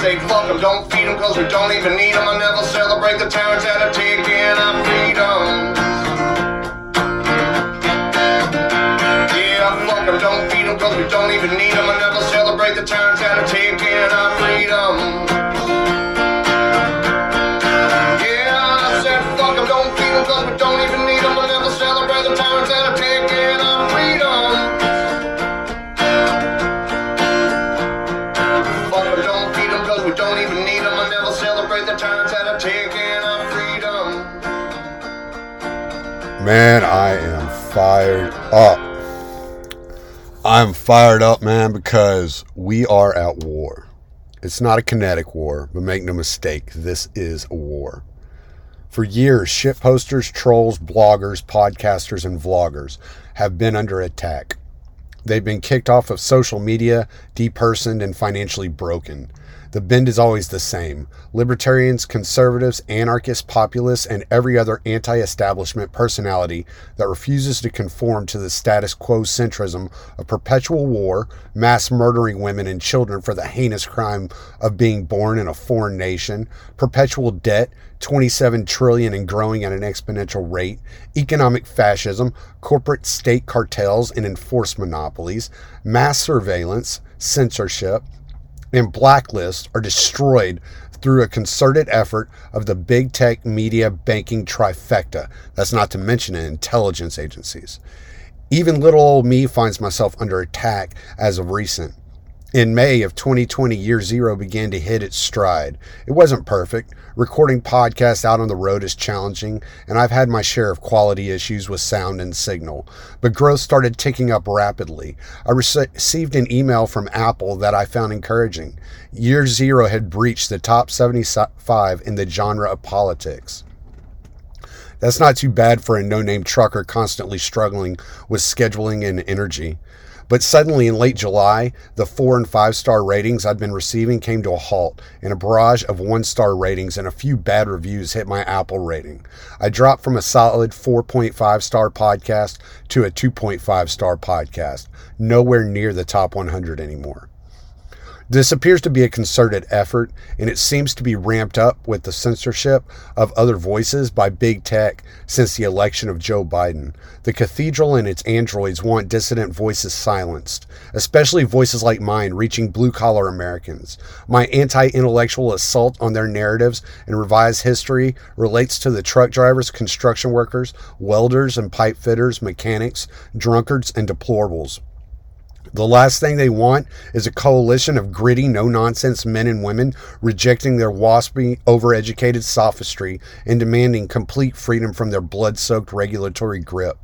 Say fuck them, don't feed them, cause we don't even need them. I never celebrate the tyrants that are taking our freedom. Yeah, fuck them, don't feed them, cause we don't even need them. I never celebrate the tyrants that are taking our freedom. Man, I am fired up. I'm fired up, man, because we are at war. It's not a kinetic war, but make no mistake, this is a war. For years, shit posters, trolls, bloggers, podcasters, and vloggers have been under attack. They've been kicked off of social media, depersoned, and financially broken. The bend is always the same. Libertarians, conservatives, anarchists, populists, and every other anti establishment personality that refuses to conform to the status quo centrism of perpetual war, mass murdering women and children for the heinous crime of being born in a foreign nation, perpetual debt, 27 trillion and growing at an exponential rate, economic fascism, corporate state cartels and enforced monopolies, mass surveillance, censorship, and blacklists are destroyed through a concerted effort of the big tech media banking trifecta. That's not to mention intelligence agencies. Even little old me finds myself under attack as of recent. In May of 2020, year zero began to hit its stride. It wasn't perfect. Recording podcasts out on the road is challenging, and I've had my share of quality issues with sound and signal. But growth started ticking up rapidly. I rece- received an email from Apple that I found encouraging. Year zero had breached the top 75 in the genre of politics. That's not too bad for a no name trucker constantly struggling with scheduling and energy. But suddenly in late July, the four and five star ratings I'd been receiving came to a halt, and a barrage of one star ratings and a few bad reviews hit my Apple rating. I dropped from a solid 4.5 star podcast to a 2.5 star podcast, nowhere near the top 100 anymore. This appears to be a concerted effort, and it seems to be ramped up with the censorship of other voices by big tech since the election of Joe Biden. The cathedral and its androids want dissident voices silenced, especially voices like mine reaching blue collar Americans. My anti intellectual assault on their narratives and revised history relates to the truck drivers, construction workers, welders and pipe fitters, mechanics, drunkards, and deplorables. The last thing they want is a coalition of gritty, no nonsense men and women rejecting their waspy, overeducated sophistry and demanding complete freedom from their blood soaked regulatory grip.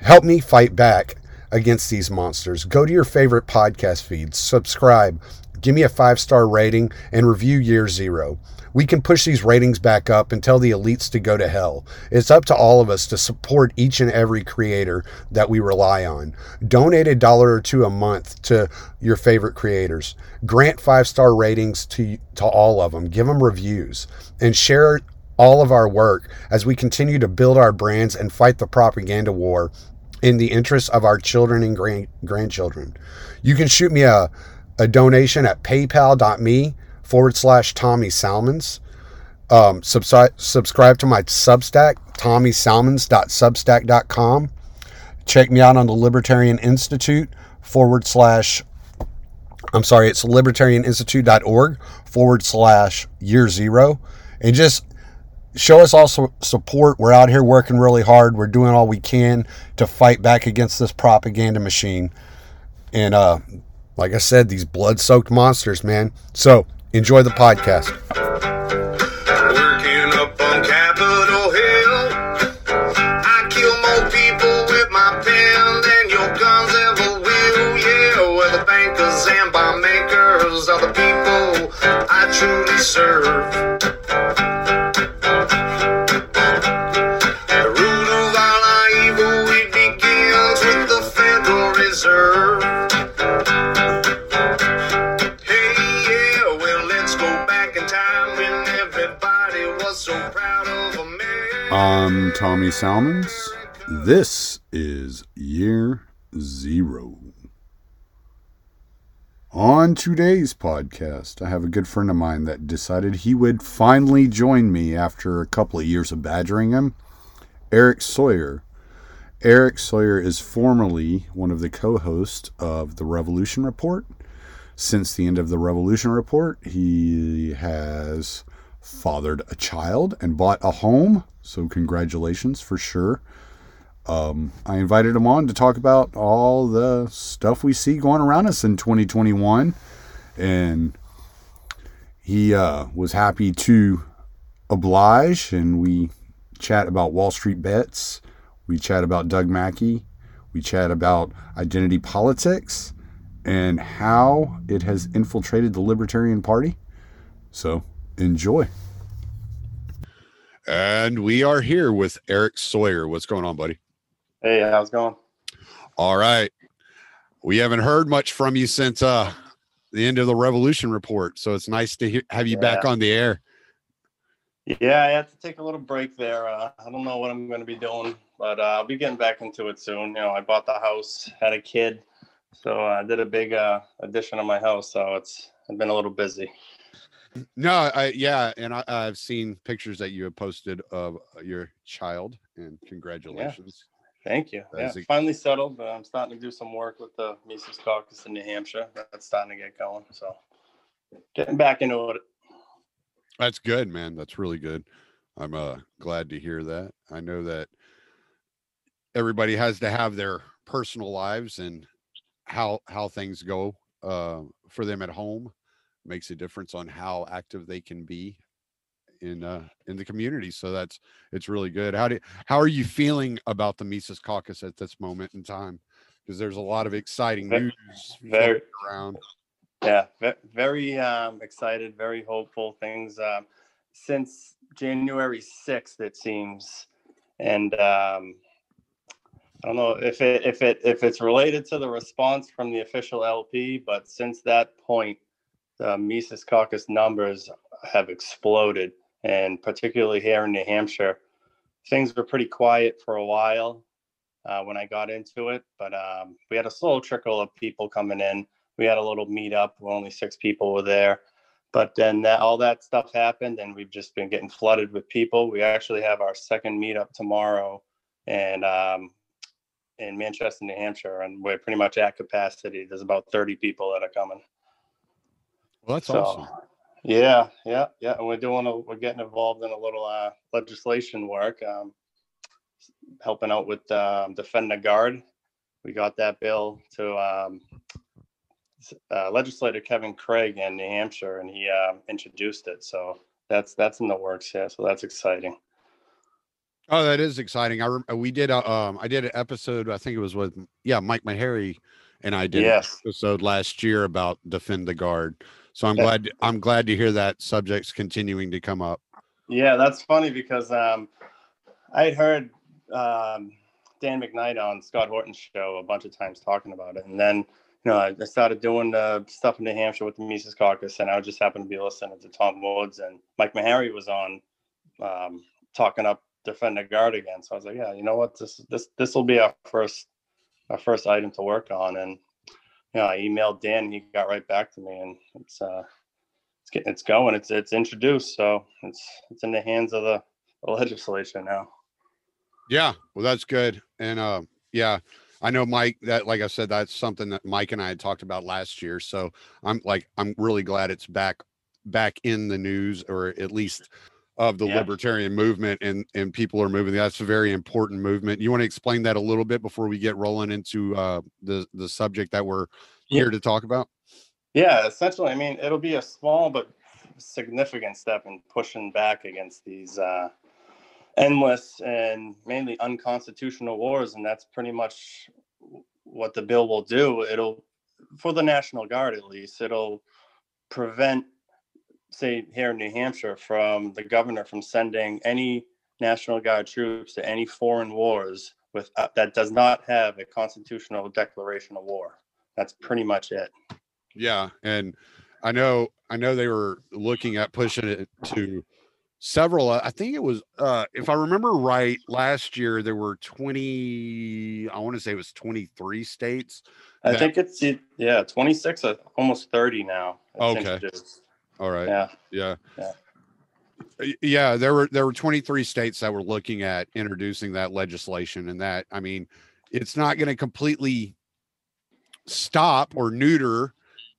Help me fight back against these monsters. Go to your favorite podcast feed, subscribe, give me a five star rating, and review Year Zero. We can push these ratings back up and tell the elites to go to hell. It's up to all of us to support each and every creator that we rely on. Donate a dollar or two a month to your favorite creators. Grant five star ratings to, to all of them. Give them reviews and share all of our work as we continue to build our brands and fight the propaganda war in the interests of our children and grand- grandchildren. You can shoot me a, a donation at paypal.me forward slash Tommy Salmons. Um, subscribe, subscribe to my Substack, tommysalmons.substack.com. Check me out on the Libertarian Institute forward slash, I'm sorry, it's libertarianinstitute.org forward slash year zero. And just show us all support. We're out here working really hard. We're doing all we can to fight back against this propaganda machine. And uh, like I said, these blood soaked monsters, man. So enjoy the podcast. Working up on Capitol Hill. I kill more people with my pen than your guns ever will. Yeah, the bankers and bomb makers are the people I truly serve. I'm Tommy Salmons. This is year zero. On today's podcast, I have a good friend of mine that decided he would finally join me after a couple of years of badgering him. Erik Sawyer. Erik Sawyer is formerly one of the co hosts of the Revolution Report. Since the end of the Revolution Report, he has fathered a child and bought a home. So, congratulations for sure. Um, I invited him on to talk about all the stuff we see going around us in 2021. And he uh, was happy to oblige, and we chat about Wall Street bets. We chat about Doug Mackey. We chat about identity politics and how it has infiltrated the Libertarian Party. So enjoy. And we are here with Erik Sawyer. What's going on, buddy? Hey, how's it going? All right. We haven't heard much from you since uh the end of the revolution report, so it's nice to hear, have you yeah. back on the air. Yeah, I had to take a little break there. Uh, I don't know what I'm going to be doing, but uh, I'll be getting back into it soon. You know, I bought the house, had a kid, so I did a big uh, addition on my house. So it's I've been a little busy. No, I yeah, and I, have seen pictures that you have posted of your child, and congratulations. Thank you. yeah, finally settled. But I'm starting to do some work with the Mises Caucus in New Hampshire. That's starting to get going. So getting back into it. That's good, man. That's really good. I'm uh, glad to hear that. I know that everybody has to have their personal lives and how how things go uh, for them at home makes a difference on how active they can be in uh, in the community. So that's it's really good. How do how are you feeling about the Mises Caucus at this moment in time? Because there's a lot of exciting news very, around. Yeah, very um, excited, very hopeful. Things um, since January sixth, it seems, and um, I don't know if it if it if it's related to the response from the official LP, but since that point, the Mises Caucus numbers have exploded and particularly here in New Hampshire, things were pretty quiet for a while uh, when I got into it. But um, we had a slow trickle of people coming in. We had a little meetup. Where only six people were there. But then that, all that stuff happened, and we've just been getting flooded with people. We actually have our second meetup tomorrow, and um, in Manchester, New Hampshire, and we're pretty much at capacity. There's about 30 people that are coming. Well, that's so, awesome. Yeah, yeah, yeah. And we're doing a, we're getting involved in a little uh, legislation work, um, helping out with um, defend the guard. We got that bill to um, uh, legislator Kevin Craig in New Hampshire, and he uh, introduced it. So that's that's in the works. Yeah, so that's exciting. Oh, that is exciting. I we did a, um I did an episode. I think it was with yeah Mike Maharrey and I did yes. an episode last year about defend the guard. So I'm glad I'm glad to hear that subject's continuing to come up. Yeah, that's funny because um, I had heard um, Dan McKnight on Scott Horton's show a bunch of times talking about it, and then you know I started doing the stuff in New Hampshire with the Mises Caucus, and I just happened to be listening to Tom Woods and Mike Maharrey was on um, talking up defend the guard again. So I was like, yeah, you know what, this this this will be our first our first item to work on, and yeah, I emailed Dan. and He got right back to me, and it's uh, it's getting it's going. It's it's introduced, so it's it's in the hands of the, the legislation now. Yeah, well, that's good, and uh, yeah, I know Mike. That like I said, that's something that Mike and I had talked about last year. So I'm like I'm really glad it's back back in the news, or at least of the yeah. libertarian movement and and people are moving that's a very important movement you want to explain that a little bit before we get rolling into uh the the subject that we're here yeah. to talk about yeah essentially i mean it'll be a small but significant step in pushing back against these uh endless and mainly unconstitutional wars and that's pretty much what the bill will do it'll for the national guard at least it'll prevent say here in New Hampshire from the governor from sending any National Guard troops to any foreign wars with uh, that does not have a constitutional declaration of war. That's pretty much it. Yeah, and I know I know they were looking at pushing it to several. I think it was, uh, if I remember right, last year there were 20, I want to say it was 23 states. I think it's yeah, 26, uh, almost 30 now. Okay. All right. Yeah. Yeah. Yeah. Yeah, there were there were 23 states that were looking at introducing that legislation and that I mean, it's not going to completely stop or neuter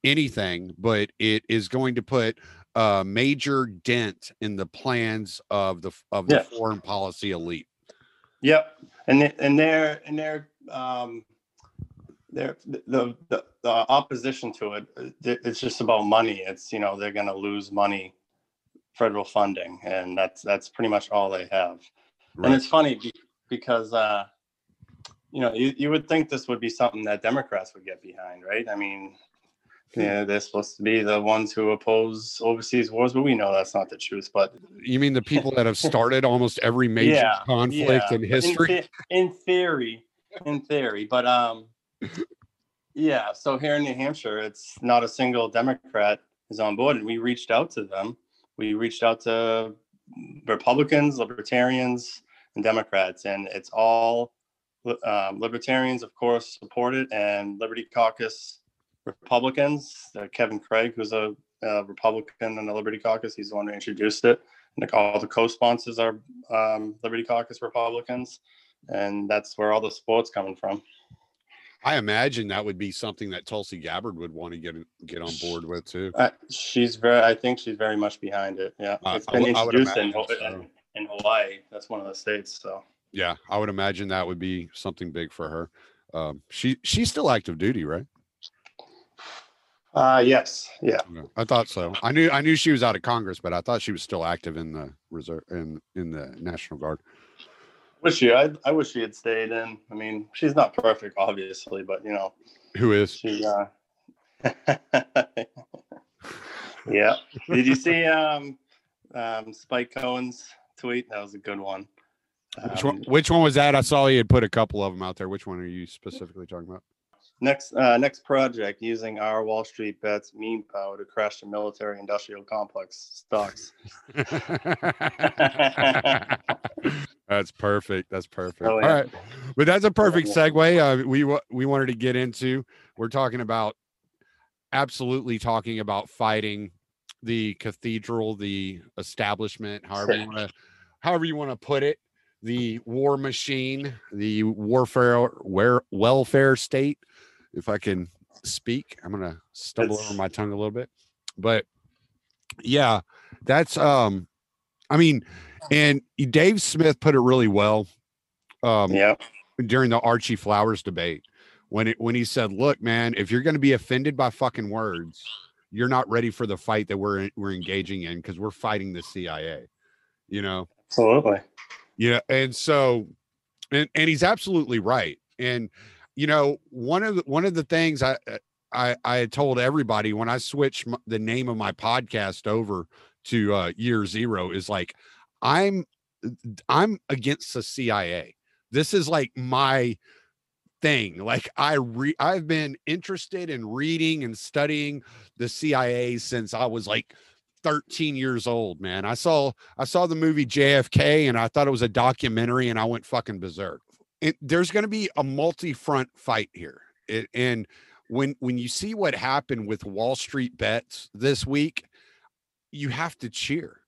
anything, but it is going to put a major dent in the plans of the of the Yeah. foreign policy elite. Yep, and and they're and they're um, they're the, the the opposition to it. It's just about money. It's you know they're going to lose money, federal funding, and that's that's pretty much all they have. And it's funny because uh, you know you, you would think this would be something that Democrats would get behind, right? I mean. Yeah, they're supposed to be the ones who oppose overseas wars, but we know that's not the truth. But You mean the people that have started almost every major Yeah, conflict yeah, in history? the- In, theory, in theory, but um, yeah. So here in New Hampshire, it's not a single Democrat is on board, and we reached out to them. We reached out to Republicans, Libertarians, and Democrats, and it's all um, Libertarians, of course, support it, and Liberty Caucus Republicans. Uh, Kevin Craig, who's a, uh Republican in the Liberty Caucus, he's the one who introduced it. Like all the co-sponsors are um, Liberty Caucus Republicans, and that's where all the support's coming from. I imagine that would be something that Tulsi Gabbard would want to get get on board with too. Uh, she's very, I think she's very much behind it. Yeah, Uh, it's I been I introduced in, imagine so. in, in Hawaii. That's one of the states. So Yeah, I would imagine that would be something big for her. Um, she she's still active duty, right? uh, yes. Yeah, I thought so. I knew I knew she was out of Congress, but I thought she was still active in the reserve in in the National Guard. Wish she, I, I wish she had stayed in. I mean, she's not perfect, obviously, but you know, Who is? she. Uh... yeah. Did you see um, um, Spike Cohen's tweet? That was a good one. Which one? Um, Which one was that? I saw you had put a couple of them out there. Which one are you specifically talking about? Next, uh, next project using our Wall Street bets meme power to crash the military industrial complex stocks. that's perfect. That's perfect. Oh, yeah. right, but that's a perfect segue. Uh, we we wanted to get into. We're talking about absolutely talking about fighting the cathedral, the establishment, however you want to, however you want to put it, the war machine, the warfare, where welfare state. If I can speak, I'm gonna stumble It's- over my tongue a little bit, but yeah, that's um, I mean, and Dave Smith put it really well. Um, yeah. during the Archie Flowers debate when it when he said, "Look, man, if you're going to be offended by fucking words, you're not ready for the fight that we're we're engaging in because we're fighting the CIA." You know, Absolutely. yeah, and so, and and he's absolutely right. And you know, one of the one of the things I I I had told everybody when I switched the name of my podcast over to uh, Year Zero is like I'm I'm against the CIA. This is like my thing. Like I re I've been interested in reading and studying the CIA since I was like 13 years old, man. I saw I saw the movie JFK and I thought it was a documentary and I went fucking berserk. It, there's going to be a multi-front fight here. It, and when when you see what happened with Wall Street bets this week, you have to cheer.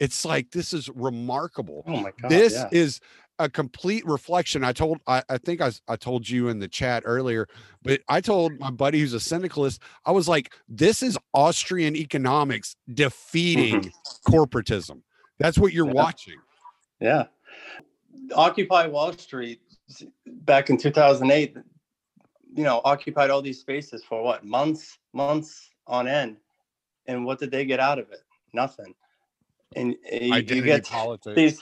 It's like this is remarkable Oh my god. this yeah. is a complete reflection. I told, I, I think I, I told you in the chat earlier, but I told my buddy who's a syndicalist, I was like, this is Austrian economics defeating mm-hmm. corporatism. That's what you're Yeah. watching. Yeah. Occupy Wall Street back in 2008, you know, occupied all these spaces for what? Months, months on end. And what did they get out of it? Nothing. And uh, you, you get politics. these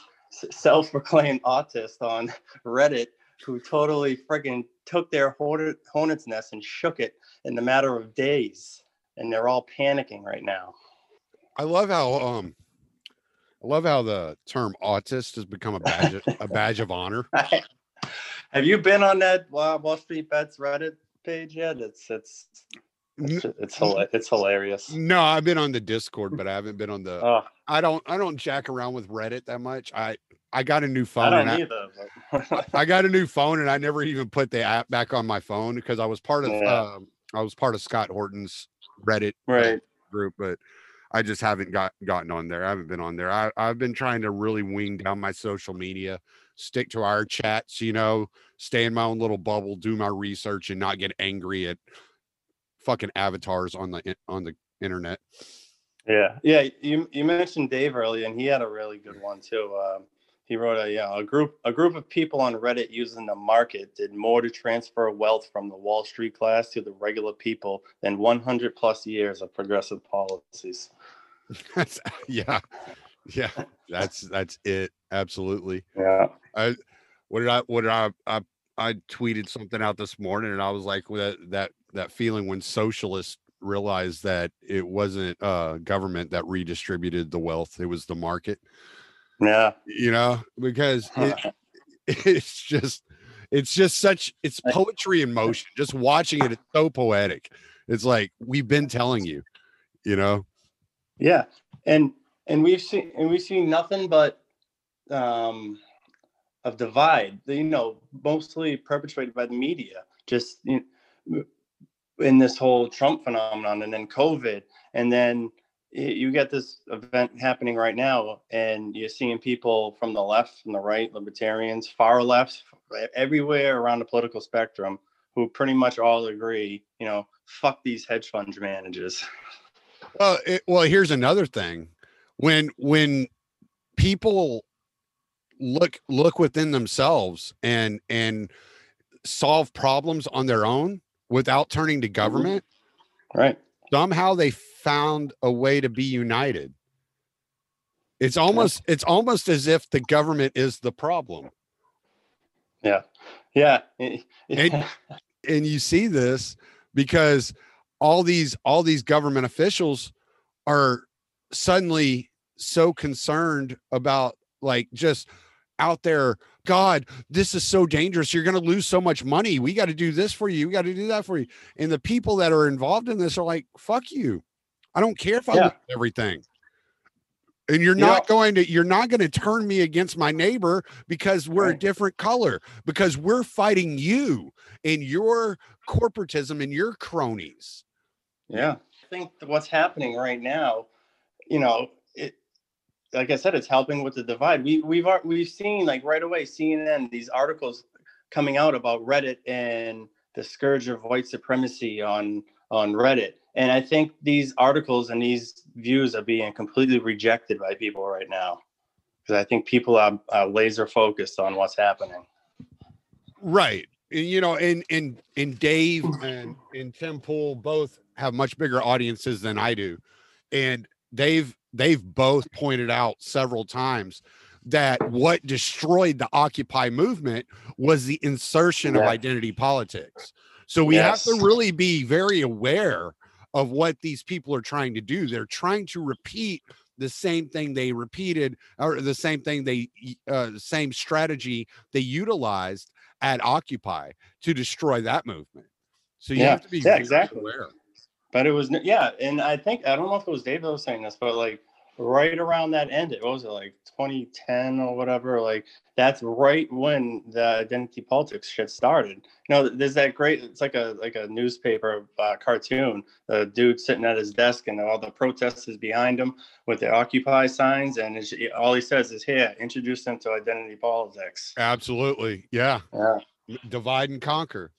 self-proclaimed autists on Reddit who totally freaking took their hornet's nest and shook it in the matter of days. And they're all panicking right now. I love how, um, I love how the term autist has become a badge, of- a badge of honor. Have you been on that uh, Wall Street Bets Reddit page yet? It's it's It's, it's, it's hilarious. No, I've been on the Discord, but I haven't been on the. Oh, I don't. I don't jack around with Reddit that much. I I got a new I phone. don't and I, either. I got a new phone, and I never even put the app back on my phone because I was part of. Yeah. Um, I was part of Scott Horton's Reddit uh, right. group, but I just haven't got gotten on there. I haven't been on there. I, I've been trying to really wing down my social media, stick to our chats, you know, stay in my own little bubble, do my research, and not get angry at fucking avatars on the on the internet. Yeah, yeah. You you mentioned Dave earlier, and he had a really good one too. Um, he wrote a yeah a group a group of people on Reddit using the market did more to transfer wealth from the Wall Street class to the regular people than 100 plus years of progressive policies. That's yeah, yeah. That's that's it. Absolutely. Yeah, What did I? What did I? I I tweeted something out this morning, and I was like, that that that feeling when socialists realized that it wasn't uh government that redistributed the wealth; it was the market. yeah, You know, because it, it's just it's just such it's poetry in motion. Just watching it, it's so poetic. It's like we've been telling you, you know. yeah. And and we've seen and we've seen nothing but um of divide. You know, mostly perpetrated by the media. Just you know, in this whole Trump phenomenon, and then COVID, and then you get this event happening right now, and you're seeing people from the left, from the right, libertarians, far left, everywhere around the political spectrum, who pretty much all agree, you know, fuck these hedge fund managers. Well, it, well, here's another thing. When when people look look within themselves and and solve problems on their own without turning to government, Right. somehow they found a way to be united. It's almost it's almost as if the government is the problem. Yeah. Yeah. And- and you see this because all these all these government officials are suddenly so concerned about like just out there god this is so dangerous. You're going to lose so much money. We got to do this for you. We got to do that for you. And the people that are involved in this are like fuck you. I don't care if i Yeah. lose everything. And you're You not going to you're not going to turn me against my neighbor because we're a different color because we're fighting you and your corporatism and your cronies. Yeah. I think what's happening right now, you know, like I said, it's helping with the divide. We we've we've seen like right away CNN these articles coming out about Reddit and the scourge of white supremacy on on Reddit. And I think these articles and these views are being completely rejected by people right now. Because I think people are, are laser focused on what's happening. right you know and and and dave and and tim pool both have much bigger audiences than i do and they've they've both pointed out several times that what destroyed the occupy movement was the insertion of identity politics so we have to really be very aware of what these people are trying to do they're trying to repeat the same thing they repeated or the same thing they uh, same strategy they utilized at Occupy to destroy that movement. So you Yeah. have to be Yeah, very exactly. aware. But it was yeah, and I think I don't know if it was David was saying this, but like right around that ended, what was it like 2010 or whatever? Like that's right when the identity politics shit started. You know, there's that great. It's like a like a newspaper uh, cartoon. The dude sitting at his desk and all the protesters behind him with the Occupy signs, and it's, all he says is, "Here, introduce them to identity politics." Absolutely. Yeah. Yeah, Divide and conquer.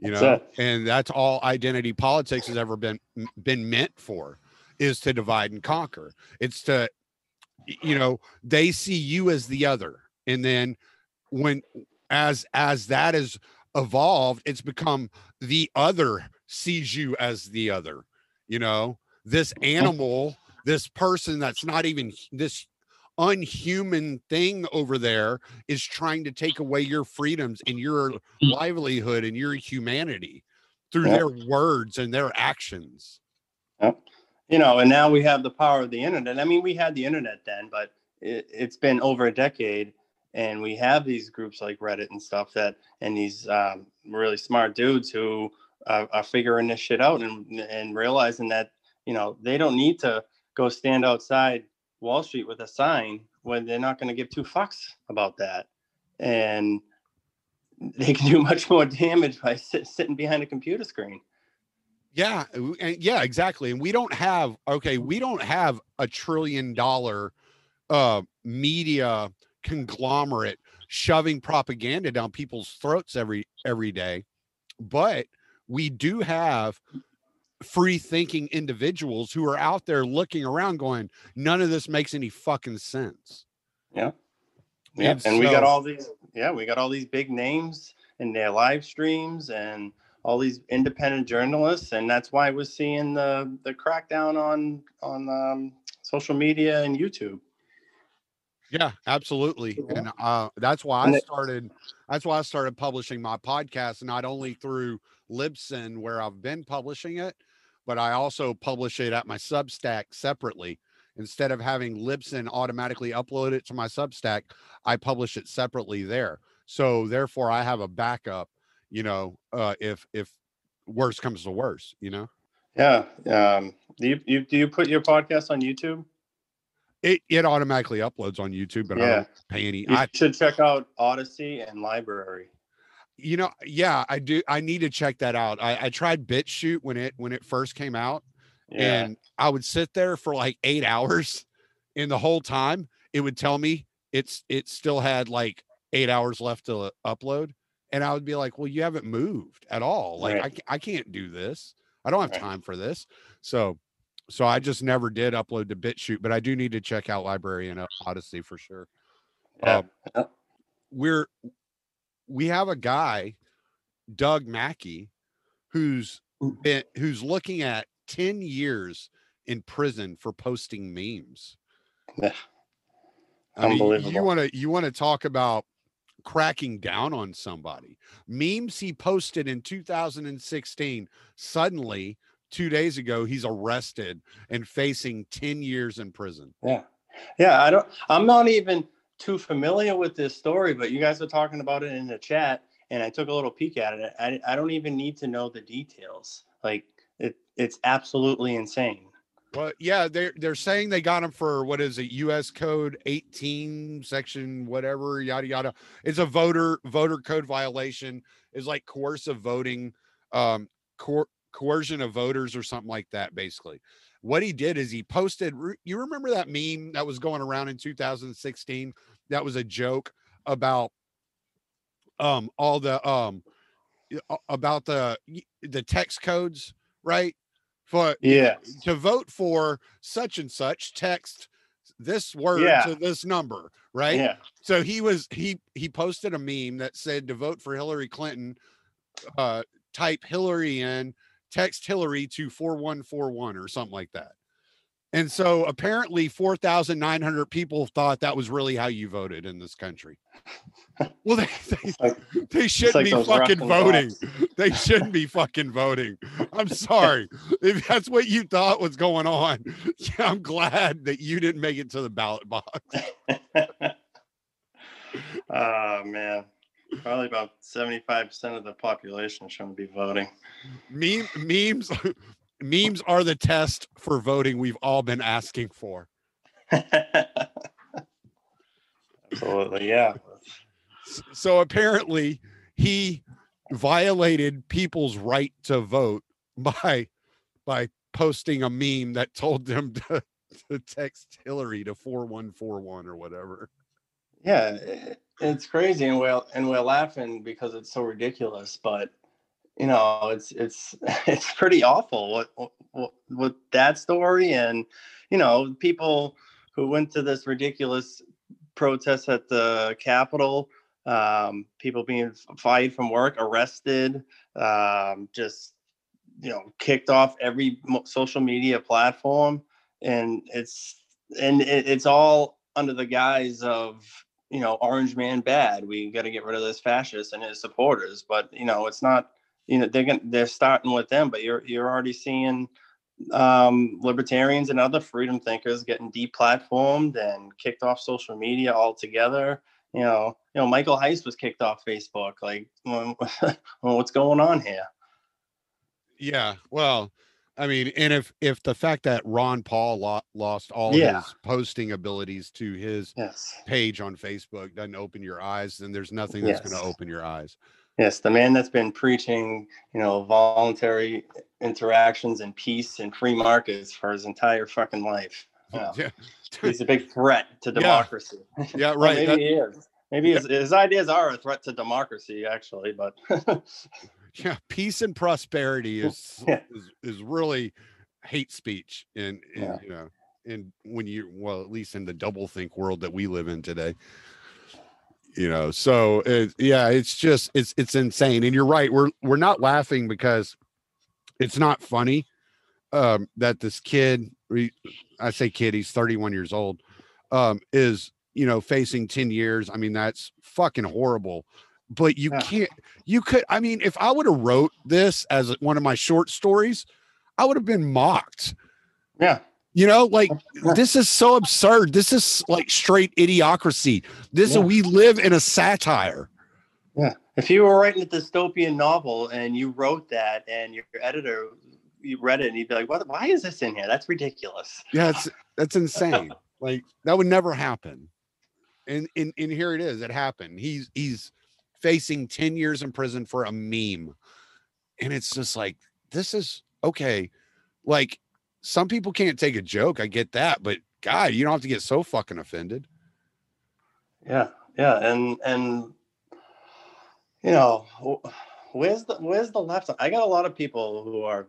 You know, it. and that's all identity politics has ever been been meant for is to divide and conquer. It's to you know, they see you as the other. And then when as as that is evolved, it's become the other sees you as the other. You know, this oh. animal, this person that's not even this unhuman thing over there is trying to take away your freedoms and your livelihood and your humanity through Yeah. their words and their actions. you know, and now we have the power of the internet. I mean, we had the internet then, but it, it's been over a decade, and we have these groups like Reddit and stuff that, and these um, really smart dudes who are, are figuring this shit out and and realizing that you know they don't need to go stand outside Wall Street with a sign when they're not going to give two fucks about that, and they can do much more damage by sit, sitting behind a computer screen. Yeah, yeah, exactly. And we don't have okay, we don't have a trillion dollar uh media conglomerate shoving propaganda down people's throats every every day. But we do have free thinking individuals who are out there looking around going, none of this makes any fucking sense. Yeah. Yeah. And, and we got all these, yeah, we got all these big names in their live streams and all these independent journalists. And that's why we're seeing the the crackdown on on um, social media and YouTube. Yeah, absolutely. And uh, that's why I started that's why I started publishing my podcast not only through Libsyn where I've been publishing it, but I also publish it at my Substack separately. Instead of having Libsyn automatically upload it to my Substack, I publish it separately there. So therefore I have a backup, you know, uh if if worse comes to worse, you know. Yeah. Um do you, you do you put your podcast on YouTube? It it automatically uploads on YouTube, but yeah. I don't pay any. You I should check out Odysee and LBRY. You know, yeah, I do. I need to check that out. I, I tried BitChute when it when it first came out, yeah. and I would sit there for like eight hours, and the whole time it would tell me it's it still had like eight hours left to upload, and I would be like, "Well, you haven't moved at all. Like right. I I can't do this. I don't have right. time for this." So so I just never did upload to BitChute, but I do need to check out LBRY and Odysee for sure. Yeah. Um, we're we have a guy, Doug Mackey, who's been who's looking at 10 years in prison for posting memes. Yeah. Unbelievable. I mean, you want to you want to talk about cracking down on somebody. Memes he posted in 2016 suddenly two days ago he's arrested and facing 10 years in prison yeah yeah i don't i'm not even too familiar with this story but you guys are talking about it in the chat and i took a little peek at it i, I don't even need to know the details like it it's absolutely insane well, yeah, they're they're saying they got him for what is it, U.S. Code 18, section whatever, yada yada. It's a voter voter code violation. Is like coercive voting, um, court coercion of voters or something like that basically what he did is he posted you remember that meme that was going around in 2016 that was a joke about um all the um about the the text codes right for yeah to vote for such and such text this word yeah. to this number right yeah so he was he he posted a meme that said to vote for hillary clinton uh type hillary in text Hillary to 4141 or something like that. And so apparently 4,900 people thought that was really how you voted in this country. Well, they, they, like, they shouldn't like be fucking voting. They shouldn't be fucking voting. I'm sorry. if that's what you thought was going on, yeah, I'm glad that you didn't make it to the ballot box. oh, man. Probably about 75% of the population shouldn't be voting. Meme, memes memes are the test for voting we've all been asking for. Absolutely, yeah. So apparently he violated people's right to vote by by posting a meme that told them to, to text Hillary to 4141 or whatever. Yeah, it's crazy, and we're and we're laughing because it's so ridiculous. But you know, it's it's it's pretty awful what what, what that story, and you know, people who went to this ridiculous protest at the Capitol, um, people being fired from work, arrested, um, just you know, kicked off every social media platform, and it's and it, it's all under the guise of you know, Orange Man bad. We got to get rid of this fascist and his supporters. But you know, it's not. You know, they're going they're starting with them, but you're you're already seeing um, libertarians and other freedom thinkers getting deplatformed and kicked off social media altogether. You know, you know, Michael Heise was kicked off Facebook. Like, well, what's going on here? Yeah. Well, I mean, and if if the fact that Ron Paul lo- lost all Yeah. his posting abilities to his Yes. page on Facebook doesn't open your eyes, then there's nothing that's going to open your eyes. Yes, the man that's been preaching, you know, voluntary interactions and peace and free markets for his entire fucking life. Yeah. Yeah. He's a big threat to democracy. Yeah. Well, Right. maybe that- he is. Maybe his, his ideas are a threat to democracy, actually. But yeah. Peace and prosperity is Yeah. is, is really hate speech and, in Yeah. you know and when you well at least in the double think world that we live in today you know so it, yeah it's just it's it's insane and you're right we're we're not laughing because it's not funny um that this kid i say kid he's 31 years old um is you know facing 10 years i mean that's fucking horrible but you Yeah. can't you could i mean if i would have wrote this as one of my short stories i would have been mocked yeah, you know, like this is so absurd. This is like straight idiocracy. This Yeah. we live in a satire. yeah. If you were writing a dystopian novel and you wrote that, and your editor you read it, and you'd be like, "What? Why is this in here? That's ridiculous." Yeah, it's that's insane. like that would never happen. And and and here it is. It happened. He's he's facing 10 years in prison for a meme. And it's just like this is okay. Like some people can't take a joke. I get that, but God, you don't have to get so fucking offended. Yeah, yeah, and and you know, where's the where's the left? I got a lot of people who are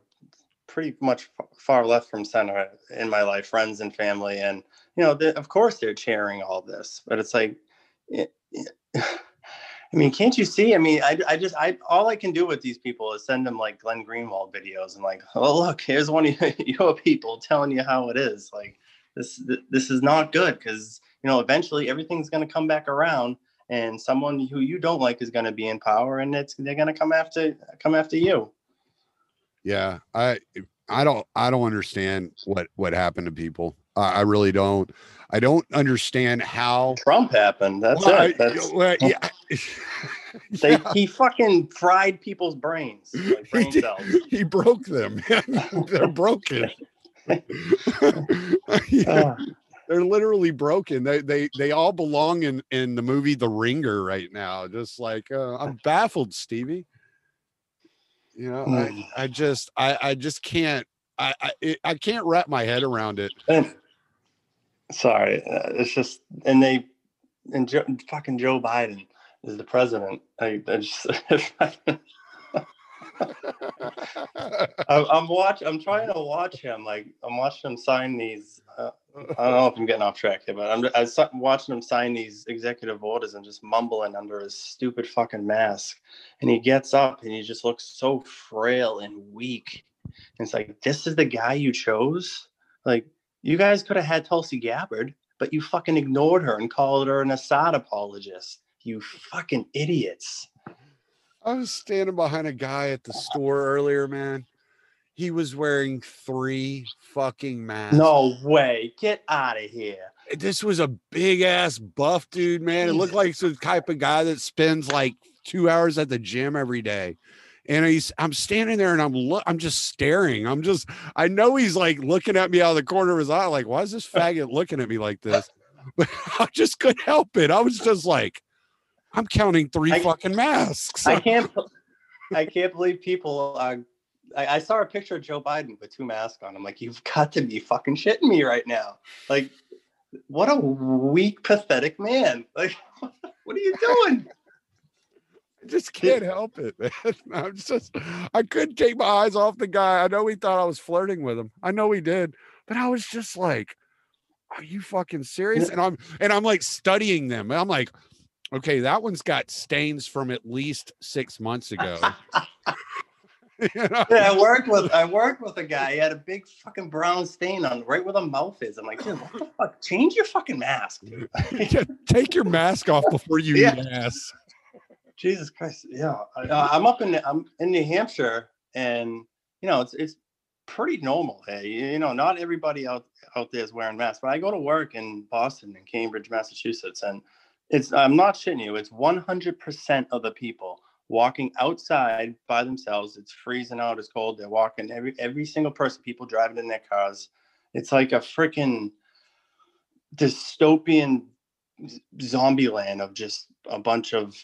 pretty much far left from center in my life, friends and family, and you know, of course they're cheering all this, but it's like, it, it- I mean, can't you see? I mean, I, I just I all I can do with these people is send them like Glenn Greenwald videos and like, oh look, here's one of your people telling you how it is. Like this this is not good because you know eventually everything's going to come back around and someone who you don't like is going to be in power and it's they're going to come after come after you Yeah, I I don't I don't understand what what happened to people. I, I really don't. I don't understand how. trump happened that's Well, it that's well, yeah. they Yeah, he fucking fried people's brains like He brain did. cells he broke them. They're broken. Yeah, Ah, they're literally broken. They they they all belong in in the movie The Ringer right now. Just like uh, I'm baffled, Stevie. You know, I, Mm. I just I I just can't I I it, I can't wrap my head around it. Sorry uh, it's just and they and Joe, fucking joe biden is the president i, I just I'm watch. I'm trying to watch him. Like I'm watching him sign these. Uh, I don't know if I'm getting off track here, but I'm, I'm watching him sign these executive orders and just mumbling under his stupid fucking mask. And he gets up and he just looks so frail and weak. And it's like, this is the guy you chose. Like you guys could have had Tulsi Gabbard, but you fucking ignored her and called her an Assad apologist. You fucking idiots. I was standing behind a guy at the store earlier, man. He was wearing three fucking masks. No way. Get out of here. this was a big ass buff dude, man. It looked like some type of guy that spends like two hours at the gym every day. And he's I'm standing there and I'm look I'm just staring. I'm just I know he's like looking at me out of the corner of his eye, like, why is this faggot looking at me like this? But I just couldn't help it. I was just like, I'm counting three I- fucking masks. I can't. I can't believe people are. I, I saw a picture of Joe Biden with two masks on. I'm like, you've got to be fucking shitting me right now. Like, what a weak, pathetic man. Like, what are you doing? I just can't help it, man. I'm just I couldn't take my eyes off the guy. I know he thought I was flirting with him. I know he did, but I was just like, "Are you fucking serious?" And I'm and I'm like studying them. I'm like, "Okay, that one's got stains from at least six months ago." You know? Yeah, I worked with I worked with a guy. He had a big fucking brown stain on right where the mouth is. I'm like, dude, what the fuck? Change your fucking mask, dude. Yeah, Take your mask off before you Yeah. eat ass. Jesus Christ, yeah. I, I'm up in I'm in New Hampshire, and you know it's it's pretty normal. Hey, you know, not everybody out out there is wearing masks, but I go to work in Boston and Cambridge, Massachusetts, and it's I'm not shitting you. It's 100% of the people walking outside by themselves. It's freezing out, it's cold. They're walking every every single person, people driving in their cars. It's like a freaking dystopian zombie land of just a bunch of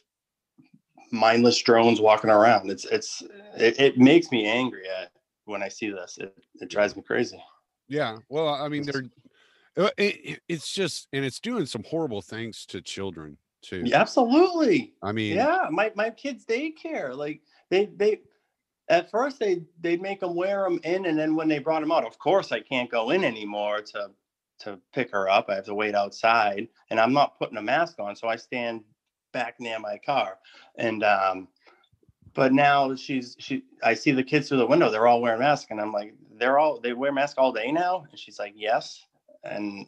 mindless drones walking around. It's it's it, it makes me angry at when I see this. It it drives me crazy. Yeah. Well, I mean, they're uh, it, it's just and it's doing some horrible things to children too. Yeah, absolutely. I mean, Yeah, my my kids daycare like they they at first they they'd make them wear them in, and then when they brought them out, of course I can't go in anymore to to pick her up. I have to wait outside, and I'm not putting a mask on, so I stand back near my car, and um, but now she's she I see the kids through the window, they're all wearing masks, and I'm like, they're all they wear masks all day now, and she's like, yes, and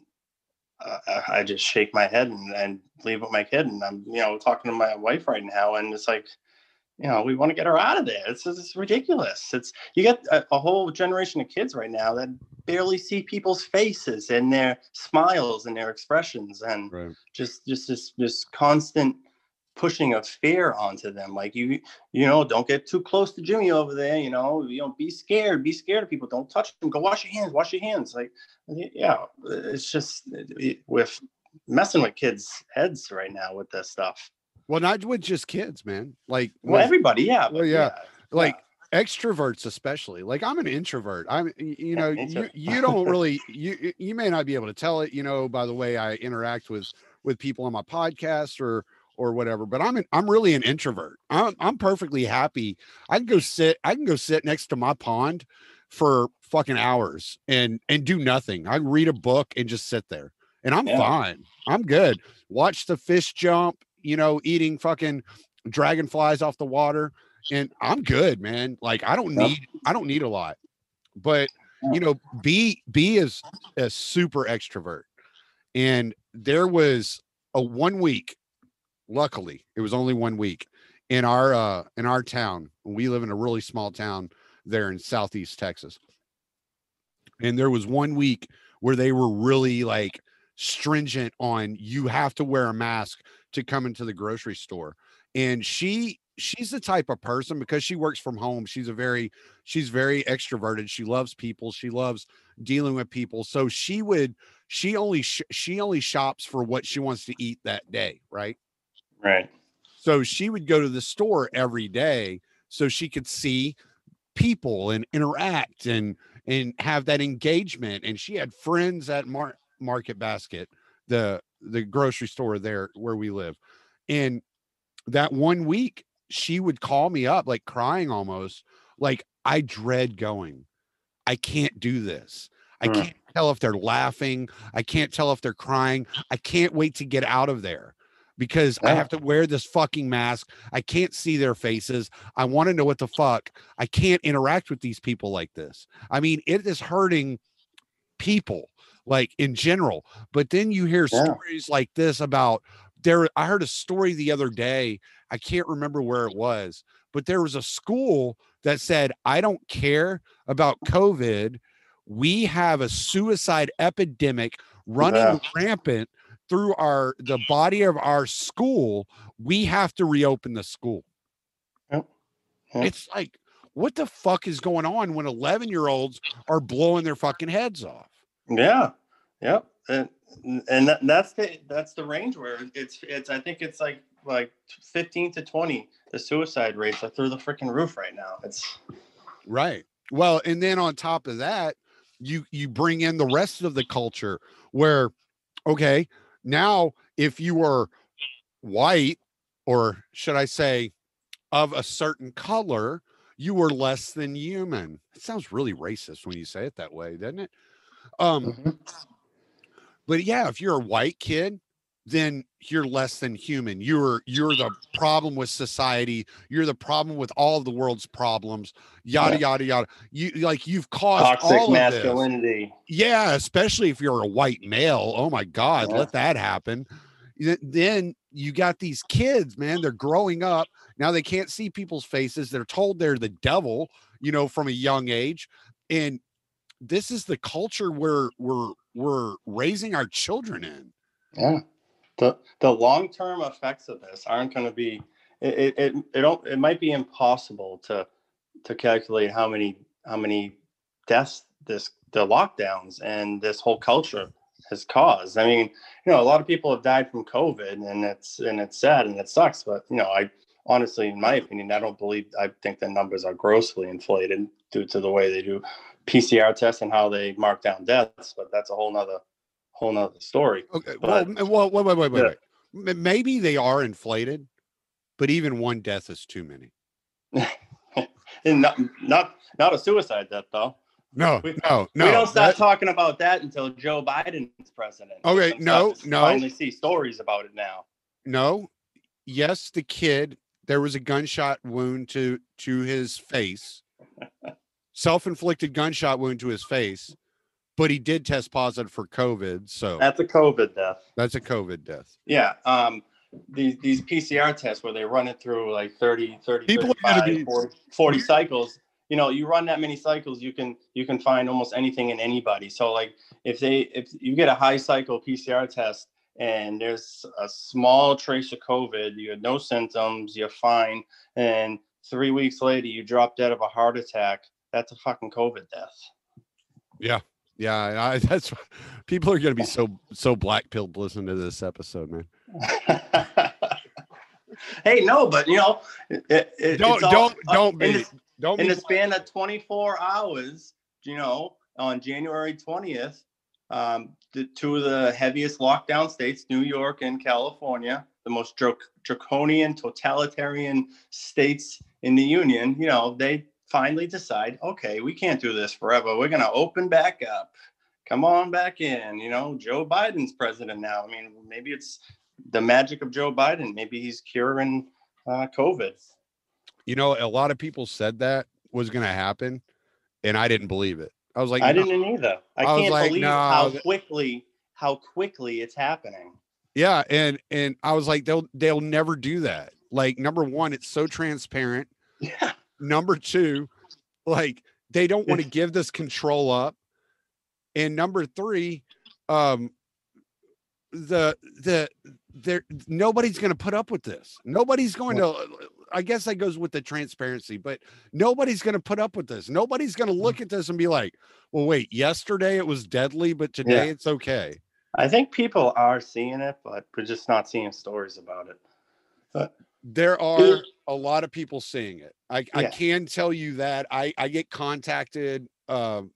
uh, I just shake my head and, and leave with my kid, and I'm you know talking to my wife right now, and it's like you know, we want to get her out of there. It's, it's ridiculous. It's you got a, a, whole generation of kids right now that barely see people's faces and their smiles and their expressions, and right. just just this this constant pushing a fear onto them. Like you, you know, don't get too close to Jimmy over there. You know, you know, be scared, be scared of people. Don't touch them. Go wash your hands. Wash your hands. Like, uh, yeah, uh, it's just uh, with messing with kids' heads right now with this stuff. Well, not with just kids, man. Like, well, with- everybody, yeah. well, yeah, yeah, like extroverts especially like i'm an introvert i'm you know you, you don't really you you may not be able to tell it you know by the way i interact with with people on my podcast or or whatever but i'm an, i'm really an introvert. I'm i'm perfectly happy. I can go sit i can go sit next to my pond for fucking hours and and do nothing. I read a book and just sit there and i'm Yeah. fine. I'm good. Watch the fish jump you know eating fucking dragonflies off the water and i'm good man. Like i don't need i don't need a lot but you know b b is a super extrovert and there was a one week luckily it was only one week. In our uh in our town we live in a really small town there in southeast texas. And there was one week where they were really like stringent on you have to wear a mask to come into the grocery store. And she she's the type of person because she works from home she's a very she's very extroverted she loves people she loves dealing with people. So she would she only sh- she only shops for what she wants to eat that day right right. so she would go to the store every day so she could see people and interact and and have that engagement. And she had friends at Mar- market basket the the grocery store there where we live. And that one week she would call me up like crying almost like i dread going. I can't do this. I Hmm. can't tell if they're laughing. I can't tell if they're crying. I can't wait to get out of there because i have to wear this fucking mask. I can't see their faces. I want to know what the fuck. I can't interact with these people like this. I mean it is hurting people like in general. But then you hear Yeah. stories like this about there i heard a story the other day. I can't remember where it was but there was a school that said i don't care about covid. We have a suicide epidemic running Yeah. rampant through our the body of our school we have to reopen the school Yep. Yep. it's like what the fuck is going on when 11 year olds are blowing their fucking heads off Yeah. Yep. And and that, that's the that's the range where it's it's I think it's like like 15 to 20 the suicide rates are through the freaking roof right now. It's Right. Well, and then on top of that, you you bring in the rest of the culture where okay, now if you were white or should I say of a certain color, you were less than human. It sounds really racist when you say it that way, doesn't it? Um but yeah, if you're a white kid, then you're less than human. You're you're the problem with society. You're the problem with all of the world's problems. Yada Yeah. yada yada. You like you've caused toxic all of this. masculinity. Yeah, especially if you're a white male. Oh my God, Yeah. let that happen. Then you got these kids, man. They're growing up. Now they can't see people's faces. They're told they're the devil, you know, from a young age. And this is the culture where we're we're raising our children in. Yeah. The the long term effects of this aren't going to be it it it, don't, it might be impossible to to calculate how many how many deaths this the lockdowns and this whole culture has caused. I mean, you know, a lot of people have died from COVID, and it's and it's sad and it sucks. But you know, I honestly, in my opinion, I don't believe. I think the numbers are grossly inflated due to the way they do PCR tests and how they mark down deaths. But that's a whole nother whole nother story. Okay. But- well, well, wait, wait, wait, wait, Yeah. wait. Maybe they are inflated, but even one death is too many. And not not not a suicide death though. No, We- no, no. we don't start that- talking about that until Joe Biden's president. Okay, no, is- no. Finally, see stories about it now. no. Yes, the kid. There was a gunshot wound to to his face, self-inflicted gunshot wound to his face, but he did test positive for COVID. So That's a COVID death. that's a COVID death. Yeah. Um, these these PCR tests where they run it through like 30, 30, People 35, be- 40, 40 cycles. You know, you run that many cycles, you can you can find almost anything in anybody. So like if they if you get a high cycle PCR test and there's a small trace of COVID, you had no symptoms, you're fine, and three weeks later you drop dead of a heart attack. That's a fucking COVID death. Yeah, I, that's people are going to be so so black pilled listening to this episode, man. hey, no, but you know, it, it, Don't all- don't don't in be the- don't in be the span of 24 hours, you know, on January 20th, um, the two of the heaviest lockdown states, New York and California, the most drac- draconian, totalitarian states in the union, you know, they finally decide, okay, we can't do this forever. We're going to open back up. Come on back in. You know, Joe Biden's president now. I mean, maybe it's the magic of Joe Biden. Maybe he's curing uh, COVID. You know, a lot of people said that was going to happen, and I didn't believe it. I was like, I "No." didn't either. I, I was can't like, believe no, how quickly how quickly it's happening. Yeah, and and I was like, they'll they'll never do that. Like number one, it's so transparent. Yeah. Number two, like they don't want to give this control up. And number three, um, the the there nobody's going to put up with this. Nobody's going to. I guess that goes with the transparency, but nobody's going to put up with this. Nobody's going to look at this and be like, "Well, wait, yesterday it was deadly, but today Yeah. it's okay." I think people are seeing it, but we're just not seeing stories about it. There are a lot of people seeing it. I, I can tell you that I, I get contacted. Um,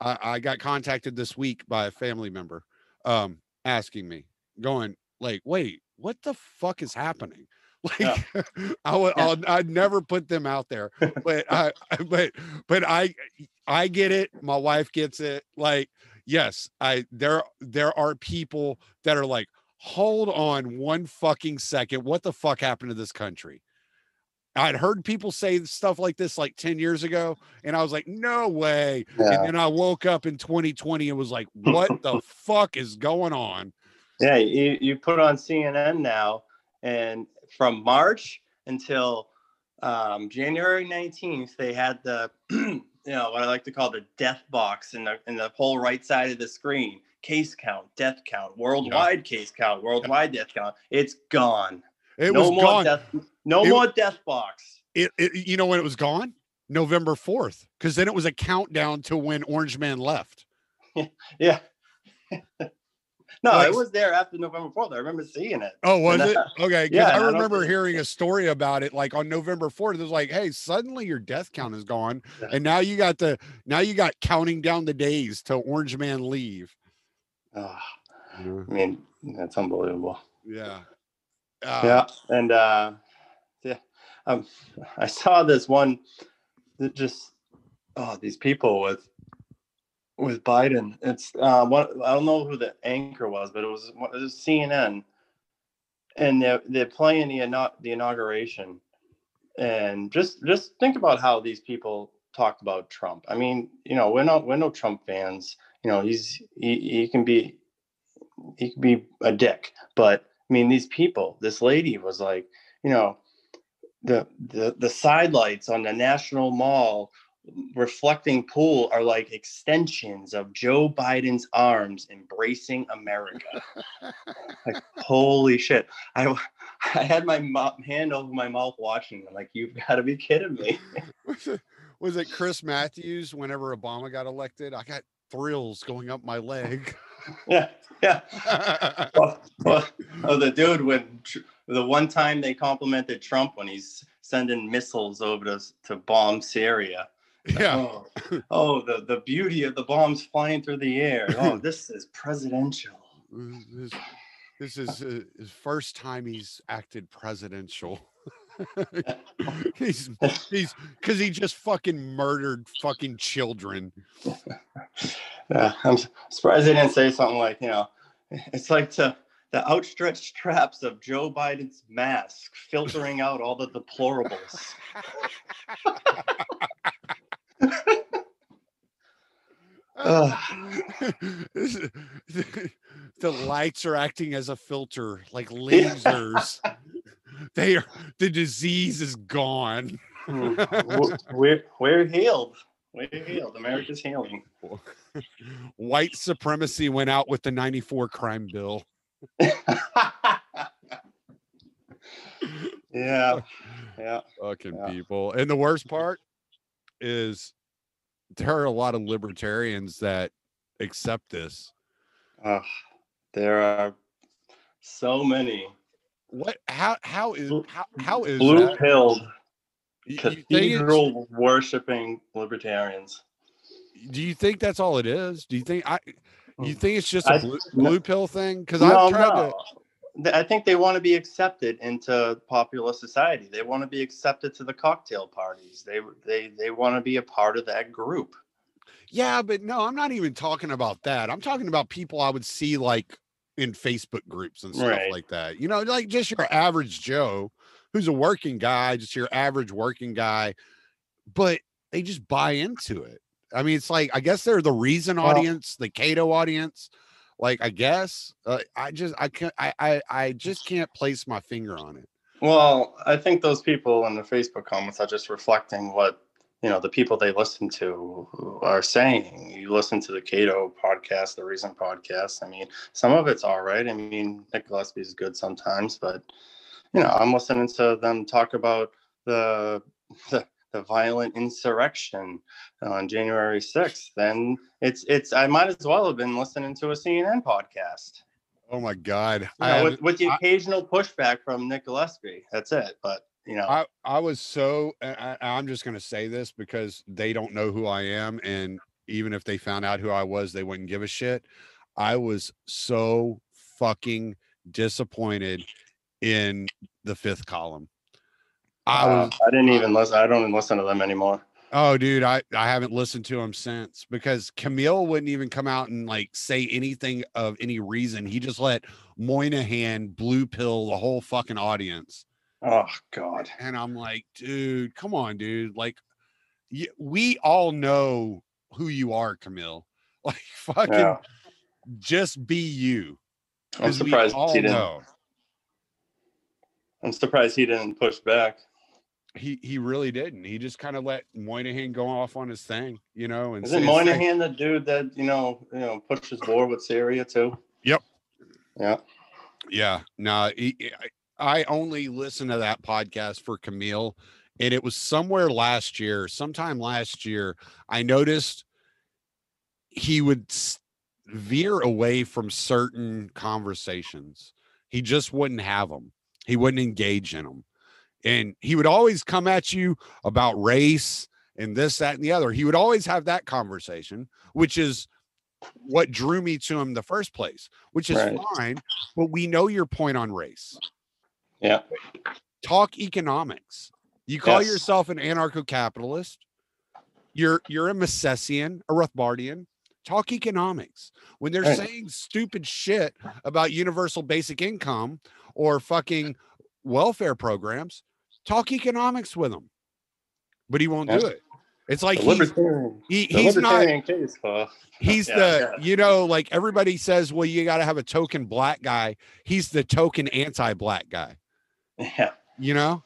I, I got contacted this week by a family member um, asking me, going like, "Wait, what the fuck is happening?" Like, I would, Yeah. I'll, I'd never put them out there, but I, but, but I, I get it. My wife gets it. Like, yes, I there, there are people that are like, hold on one fucking second. What the fuck happened to this country? I'd heard people say stuff like this like 10 years ago, and I was like, no way. And then I woke up in 2020 and was like, what the fuck is going on? Yeah, you, you put on CNN now, and from March until um, January 19th, they had the, you know, what I like to call the death box in the in the whole right side of the screen. Case count, death count, worldwide case count, worldwide death count. It's gone. It no was more gone. death. No It- more death box. It, it, you know when it was gone? November 4th, because then it was a countdown to when Orange Man left. Yeah. no, Like- it was there after November 4th. I remember seeing it. Oh, was And, it? uh, Okay. Yeah, I and I remember hearing a story about it like on November 4th. It was like, hey, suddenly your death count is gone. Yeah. And now you got the now you got counting down the days till Orange Man leave. Ah, I mean, that's unbelievable. Yeah. Uh, yeah and uh yeah um i saw this one that just oh these people with with biden. It's uh what i don't know who the anchor was but it was, it was cnn and they're they're playing the the inauguration. And just just think about how these people talk about trump. I mean you know we're not we're no trump fans you know he's he, he can be he can be a dick but I mean, these people, this lady was like, you know, the the the side lights on the National Mall reflecting pool are like extensions of Joe Biden's arms embracing America. like holy shit! I I had my hand over my mouth watching. I'm like, you've got to be kidding me. was it, was it Chris Matthews whenever Obama got elected? I got thrills going up my leg. yeah, yeah. Well, well, oh, the dude when the one time they complimented Trump when he's sending missiles over to to bomb Syria. yeah. Oh, oh, the the beauty of the bombs flying through the air. Oh, this is presidential. This, this is uh, his first time he's acted presidential. he's he's because he just fucking murdered fucking children. Yeah, I'm surprised they didn't say something like, you know, it's like the the outstretched straps of Joe Biden's mask filtering out all the deplorables. Ugh. This is- the lights are acting as a filter, like lasers. They are the disease is gone. Hmm. We're we're healed. We're healed. America's healing. White supremacy went out with the 94 crime bill. yeah, yeah. Fucking Yeah. people. And the worst part is there are a lot of libertarians that accept this. Ugh, there are so many What how How is? How, how is blue that? pilled You- you think it's- cathedral worshiping libertarians. do you think that's all it is? Do you think I you hmm. think it's just a blue, no- blue pill thing? Because No, I've tried to no. Th- I think they want to be accepted into popular society. They want to be accepted to the cocktail parties. They they they want to be a part of that group. Yeah, but no, I'm not even talking about that. I'm talking about people I would see like in Facebook groups and stuff Right. like that. You know, like just your average Joe who's a working guy, just your average working guy, but they just buy into it. I mean, it's like I guess they're the reason Well- audience, the Cato audience. Like I guess uh, I just I can't I, I I just can't place my finger on it. Well, I think those people in the Facebook comments are just reflecting what you know the people they listen to are saying. You listen to the Cato podcast, the Reason podcast. I mean, some of it's all right. I mean, Nick Gillespie is good sometimes, but you know, I'm listening to them talk about the the, the violent insurrection on January 6th. Then it's it's I might as well have been listening to a CNN podcast. Oh my god. You know, with, with the I- occasional pushback from Nick Gillespie. That's it. But you know, I, I was so I, I'm just gonna say this because they don't know who I am, and even if they found out who I was, they wouldn't give a shit. I was so fucking disappointed in the fifth column. I Uh, was I didn't even listen. I don't even listen to them anymore. oh dude, I, I haven't listened to him since because Kmele wouldn't even come out and like say anything of any reason. He just let Moynihan blue pill the whole fucking audience. Oh God. and I'm like, dude, come on, dude. Like, we all know who you are, Kmele. Like, fucking, Yeah. just be you. I'm surprised he didn't. know. I'm surprised he didn't push back. He he really didn't. He just kind of let Moynihan go off on his thing, you know. And Isn't Moynihan the dude that you know you know pushes war with Syria too? Yep. Yeah. Yeah, no, he, I only listened to that podcast for Kmele, and it was somewhere last year, sometime last year. I noticed he would veer away from certain conversations. He just wouldn't have them. He wouldn't engage in them, and he would always come at you about race and this, that, and the other. He would always have that conversation, which is what drew me to him in the first place, which is Right. fine. But we know your point on race. Yeah. Talk economics. You call Yes. yourself an anarcho-capitalist. You're you're a Misesian, a Rothbardian. Talk economics. When they're Right. saying stupid shit about universal basic income or fucking welfare programs, talk economics with them. But he won't do it. It's like he's, he, the he's not case for he's Yeah, the yeah. you know like everybody says well you got to have a token black guy he's the token anti-black guy yeah. you know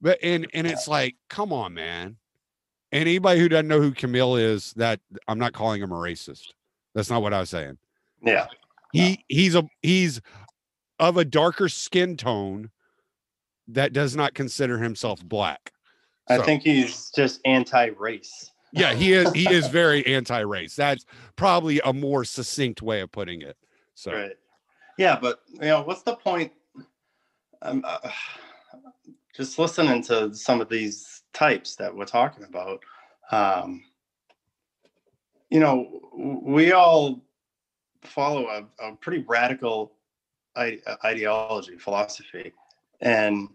but and and it's like come on man And anybody who doesn't know who Kmele is, that I'm not calling him a racist. That's not what I was saying. Yeah. He he's a he's of a darker skin tone that does not consider himself black. I So- think he's just anti-race. Yeah, he is he is very anti-race. That's probably a more succinct way of putting it. So Right. Yeah, but you know, what's the point? Um, uh, just listening to some of these types that we're talking about. Um, you know, we all follow a, a pretty radical I- ideology, philosophy, and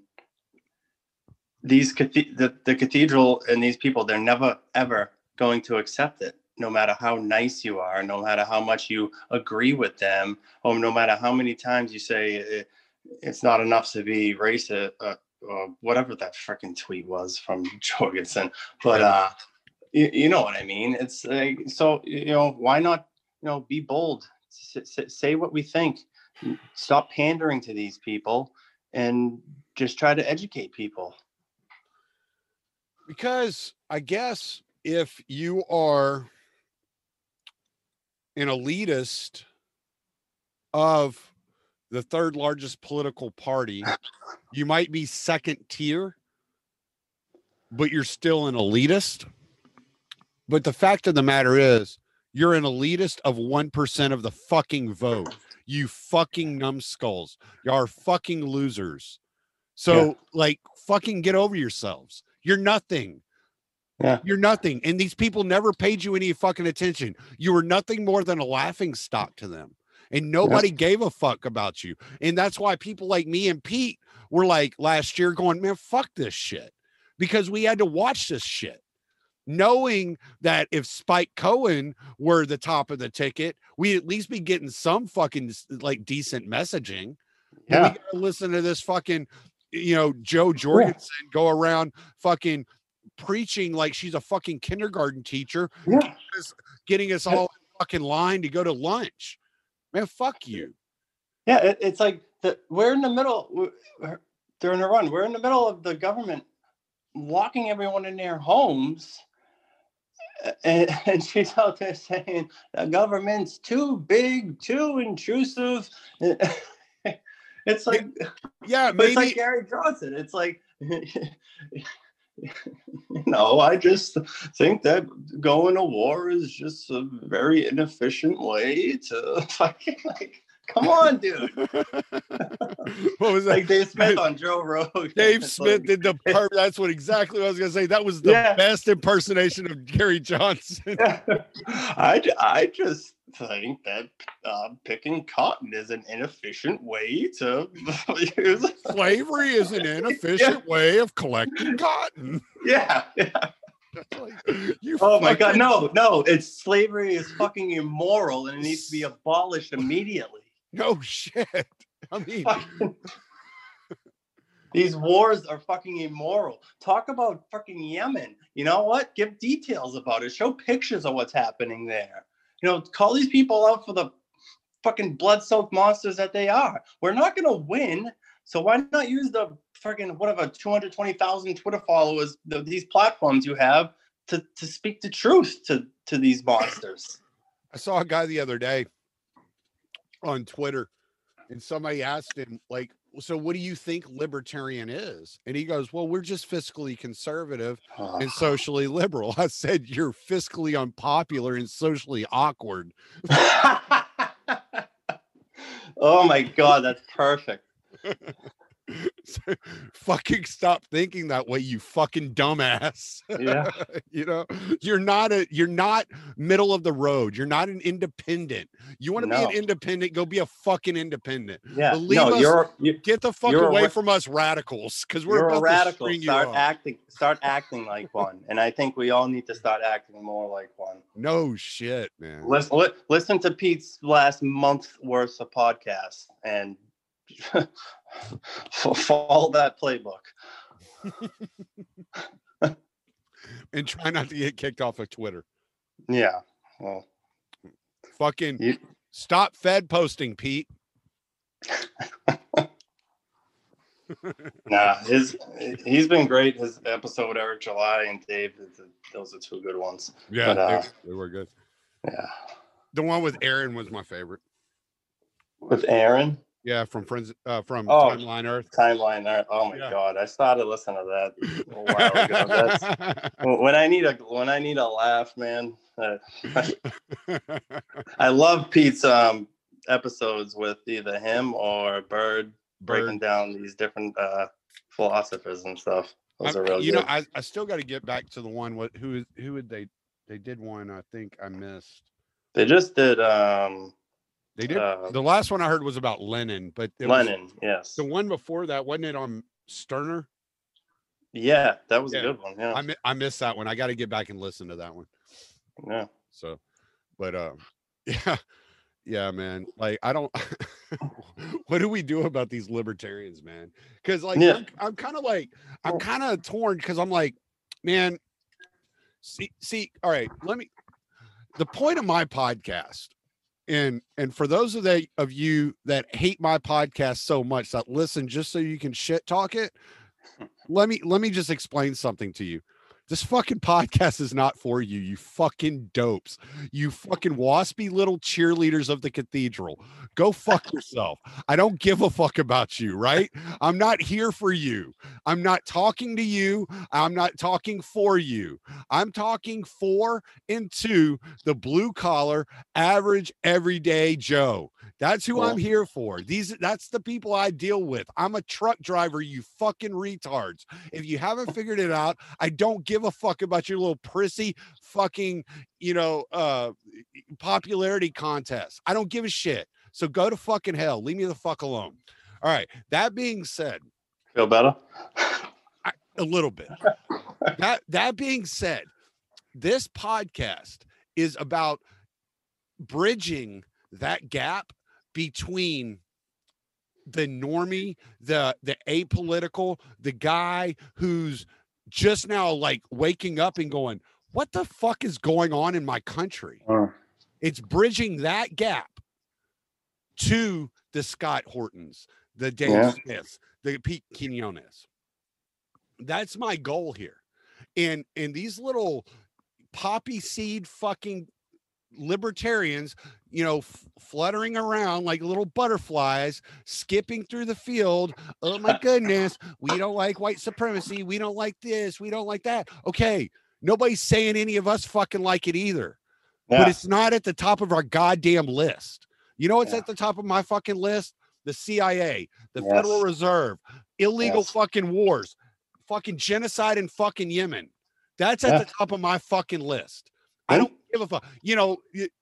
these the, the cathedral and these people, they're never ever going to accept it no matter how nice you are, no matter how much you agree with them, or no matter how many times you say it, it's not enough to be racist, uh, or whatever that freaking tweet was from Jorgensen. But uh, you, you know what I mean. It's like so you know why not you know be bold, S- s- say what we think, stop pandering to these people, and just try to educate people. because I guess if you are an elitist of the third largest political party, you might be second tier, but you're still an elitist. But the fact of the matter is, you're an elitist of 1% of the fucking vote. You fucking numbskulls. You are fucking losers. So, Yeah. like, fucking get over yourselves. You're nothing. Yeah. You're nothing. And these people never paid you any fucking attention. You were nothing more than a laughing stock to them. And nobody gave a fuck about you. And that's why people like me and Pete were like last year going, man, fuck this shit. Because we had to watch this shit. Knowing that if Spike Cohen were the top of the ticket, we'd at least be getting some fucking like decent messaging. Yeah. we gotta listen to this fucking, you know, Jo Jorgensen go around fucking preaching like she's a fucking kindergarten teacher, Yeah. getting us all in fucking line to go to lunch. Man, fuck you. Yeah, it, it's like the, we're in the middle we're- we're- during the run. We're in the middle of the government locking everyone in their homes, and, and she's out there saying the government's too big, too intrusive. It's like, Yeah, but it's maybe like Gary Johnson. It's like, no, I just think that going to war is just a very inefficient way to fucking like. Come on, dude. what was that? like Dave Smith on Joe Rogan. Dave Smith like- did the per- that's what exactly what I was gonna say. That was the Yeah. best impersonation of Gary Johnson. I, I just think that uh, picking cotton is an inefficient way to use. Slavery is an inefficient way of collecting cotton. Yeah, yeah. Like, you Oh my God, no, no! It's slavery is fucking immoral and it needs to be abolished immediately. No shit. I mean, Fucking- These wars are fucking immoral. Talk about fucking Yemen. You know what? Give details about it. Show pictures of what's happening there. You know, call these people out for the fucking blood-soaked monsters that they are. We're not gonna win. So why not use the fucking whatever 220,000 Twitter followers, the, these platforms you have to to speak the truth to to these monsters? I saw a guy the other day on Twitter, and somebody asked him, like, so what do you think libertarian is? And he goes, Well, we're just fiscally conservative uh-huh. and socially liberal. I said, You're fiscally unpopular and socially awkward. oh my god, that's perfect. So, fucking stop thinking that way, you fucking dumbass. Yeah. you know, you're not a you're not middle of the road. You're not an independent. You want to be an independent, go be a fucking independent. Yeah. Believe no, us, you're you, Get the fuck away ra- from us radicals because we're about a radical. to Start acting start acting like one. And I think we all need to start acting more like one. No shit, man. Listen, li- listen to Pete's last month worth of podcasts and follow that playbook. And try not to get kicked off of Twitter. Yeah. Well, Fucking you, stop Fed posting, Pete. Nah, his he's been great. His episode Eric July and Dave, those are two good ones. Yeah, But, uh, they, they were good. Yeah, The one with Aaron was my favorite. with Aaron Yeah, from Friends uh from Oh. Timeline Earth. timeline. Earth. Oh my Yeah. god, I started listening to that a while ago. That's when I need a when I need a laugh, man. uh, I love Pete's um episodes with either him or Bird breaking down these different uh philosophers and stuff. Those I- are real you good. know, I, I still got to get back to the one. What who who would they they did one? I think I missed. they just did um They did uh, the last one I heard was about Lenin, but it was- Yes. the one before that wasn't it on Stirner? Yeah, that was Yeah. a good one. Yeah. I mi- I missed that one. I got to get back and listen to that one. yeah. So, but um, yeah, yeah, man. Like I don't. what do we do about these libertarians, man? Because like Yeah. I'm, I'm kind of like I'm kind of torn because I'm like, man. See, see, all right. Let me. The point of my podcast, and and for those of the of you that hate my podcast so much that listen just so you can shit talk it, let me let me just explain something to you. This fucking podcast is not for you, you fucking dopes. You fucking waspy little cheerleaders of the cathedral. Go fuck yourself. I don't give a fuck about you, right? I'm not here for you. I'm not talking to you. I'm not talking for you. I'm talking for and to the blue collar, average, everyday Joe. That's who I'm here for. These that's the people I deal with. I'm a truck driver, you fucking retards. If you haven't figured it out, I don't give a fuck about your little prissy fucking, you know, uh popularity contest. I don't give a shit. So go to fucking hell. Leave me the fuck alone. All right. That being said, Feel better? a little bit. that that being said, this podcast is about bridging that gap between the normie, the the apolitical, the guy who's just now like waking up and going, "What the fuck is going on in my country?" Mm. It's bridging that gap to the Scott Hortons, the Dave Yeah. Smiths, the Pete Quinones. That's my goal here. And and these little poppy seed fucking libertarians, you know, f- fluttering around like little butterflies, skipping through the field. Oh my goodness, we don't like white supremacy. We don't like this. We don't like that. Okay, nobody's saying any of us fucking like it either but it's not at the top of our goddamn list. You know what's Yeah. at the top of my fucking list? The CIA, the Yes. Federal Reserve, illegal Yes. fucking wars, fucking genocide in fucking Yemen. That's at Yeah. the top of my fucking list. I don't give a fuck. You know,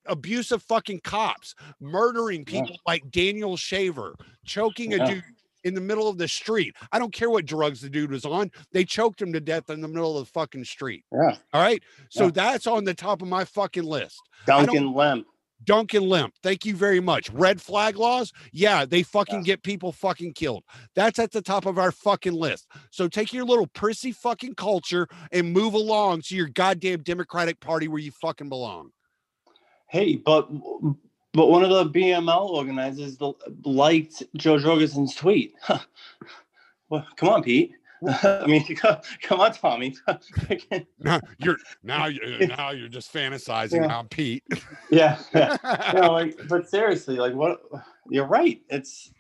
abusive fucking cops, murdering Yeah. people like Daniel Shaver, choking a dude in the middle of the street. I don't care what drugs the dude was on. They choked him to death in the middle of the fucking street. Yeah. All right. So Yeah. that's on the top of my fucking list. Duncan Lemp. Duncan Lemp. Thank you very much. Red flag laws. Yeah, they fucking Yeah. get people fucking killed. That's at the top of our fucking list. So take your little prissy fucking culture and move along to your goddamn Democratic Party where you fucking belong. Hey, but but one of the BML organizers liked Jo Jorgensen's tweet. well, come on, Pete. I mean, come on, Tommy. Now you're now you're uh, now you're just fantasizing Yeah. about Pete. yeah, yeah. Know, like, but seriously, like, what? You're right. It's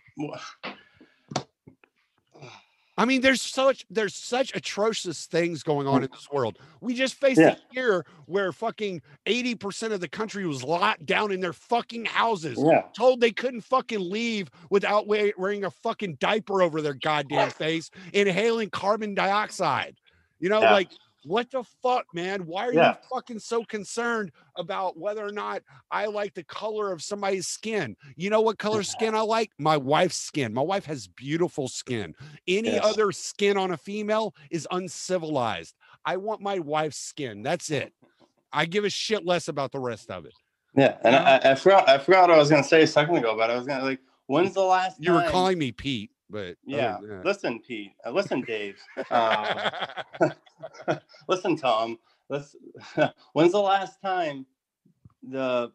I mean, there's such there's such atrocious things going on mm. in this world. We just faced Yeah. a year where fucking 80% of the country was locked down in their fucking houses. yeah, told they couldn't fucking leave without wearing a fucking diaper over their goddamn face, inhaling carbon dioxide. You know, Yeah. like what the fuck, man? Why are Yeah. you fucking so concerned about whether or not I like the color of somebody's skin? You know what color skin I like? My wife's skin. My wife has beautiful skin. Any Yes. other skin on a female is uncivilized. I want my wife's skin. That's it. I give a shit less about the rest of it. yeah. And I, I forgot. I forgot what I was gonna say a second ago, but I was gonna like, when's the last You were calling me Pete, but Yeah. that- Listen, Pete. Uh, listen, Dave. Um, listen, Tom. Let's. when's the last time the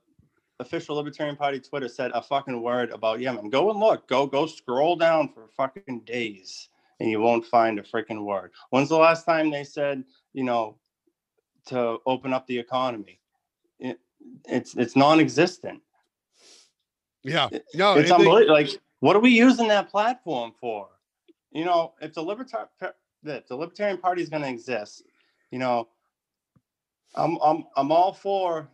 official Libertarian Party Twitter said a fucking word about Yemen? Go and look. Go go scroll down for fucking days. and you won't find a freaking word. When's the last time they said, you know, to open up the economy? It, it's it's non-existent. Yeah. No, it's they- unbelievable. Like, what are we using that platform for? You know, if the libertarian if the Libertarian Party is going to exist, you know, I'm I'm I'm all for.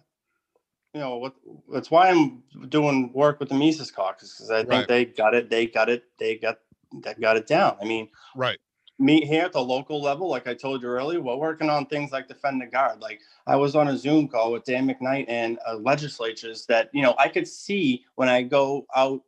You know what? That's why I'm doing work with the Mises Caucus because I think Right. they got it. They got it. They got that got it down. I mean, right. me here at the local level, like I told you earlier, we're working on things like defend the guard. Like I was on a Zoom call with Dan McKnight and uh, legislatures that you know I could see when I go out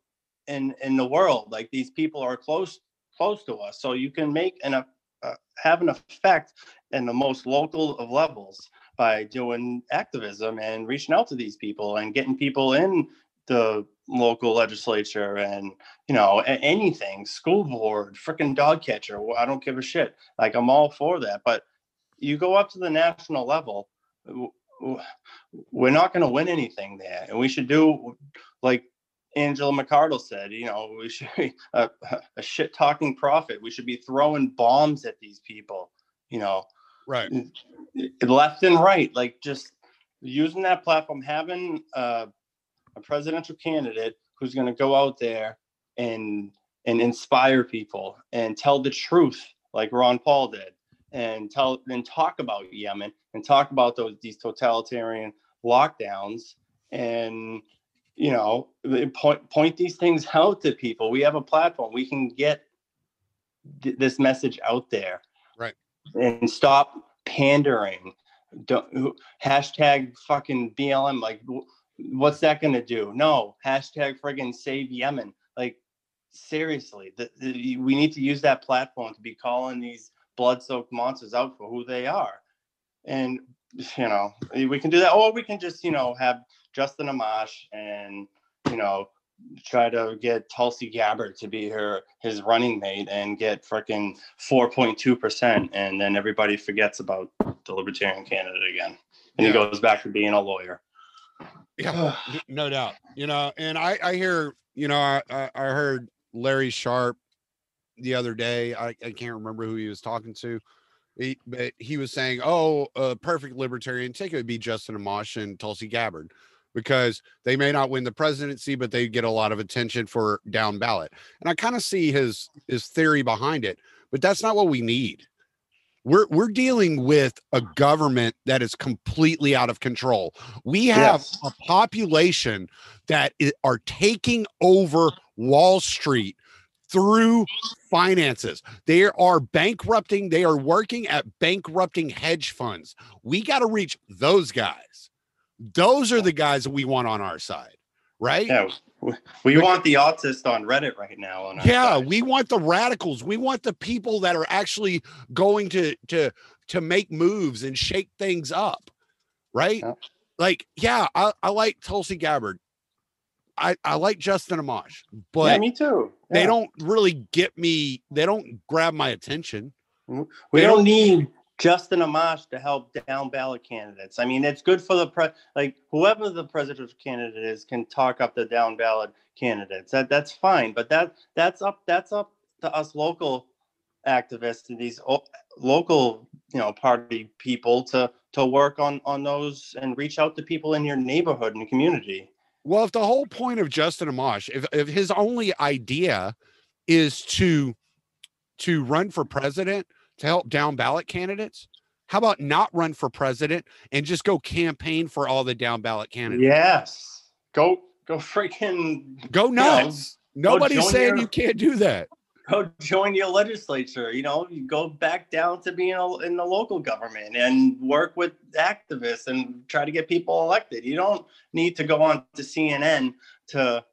in in the world. Like these people are close close to us, so you can make an uh, uh, have an effect in the most local of levels by doing activism and reaching out to these people and getting people in the local legislature and you know anything school board freaking dog catcher i don't give a shit like i'm all for that but you go up to the national level we're not going to win anything there and we should do like angela mcardle said you know we should be a, a shit talking prophet. We should be throwing bombs at these people you know. Right. left and right like just using that platform having uh, a presidential candidate who's going to go out there and and inspire people and tell the truth like ron paul did and tell and talk about yemen and talk about those these totalitarian lockdowns. And you know point point these things out to people. We have a platform. We can get th- this message out there. Right. and stop pandering. Don't hashtag fucking blm like what's that going to do? No. Hashtag friggin save yemen. Like seriously the, the, we need to use that platform to be calling these blood-soaked monsters out for who they are. And you know we can do that. Or we can just you know have justin amash and you know try to get Tulsi Gabbard to be her his running mate and get freaking 4.2% and then everybody forgets about the libertarian candidate again. And he goes back to being a lawyer. Yeah. No doubt you know and i i hear you know i i, I heard larry sharpe the other day I, I can't remember who he was talking to he, but he was saying oh a perfect libertarian ticket would be justin amash and tulsi gabbard because they may not win the presidency but they get a lot of attention for down ballot and i kind of see his his theory behind it but that's not what we need we're we're dealing with a government that is completely out of control we have Yes. a population that are taking over Wall Street through finances. They are bankrupting, they are working at bankrupting hedge funds. We got to reach those guys. Those are the guys that we want on our side, right? yeah we, want the autist on reddit right now yeah side. we want the radicals we want the people that are actually going to to to make moves and shake things up right Yeah. like yeah I, I like tulsi gabbard i i like justin amash but yeah me too they don't really get me they don't grab my attention we don't don't- need Justin Amash to help down ballot candidates. I mean, it's good for the pre like whoever the presidential candidate is can talk up the down ballot candidates. That that's fine, but that that's up that's up to us local activists and these o- local you know party people to to work on on those and reach out to people in your neighborhood and community. Well, if the whole point of Justin Amash, if if his only idea is to to run for president to help down ballot candidates, how about not run for president and just go campaign for all the down ballot candidates? Yes, go go freaking Go nuts. Nobody's saying your- you can't do that. go join your legislature you know you go back down to being a, in the local government and work with activists and try to get people elected you don't need to go on to cnn to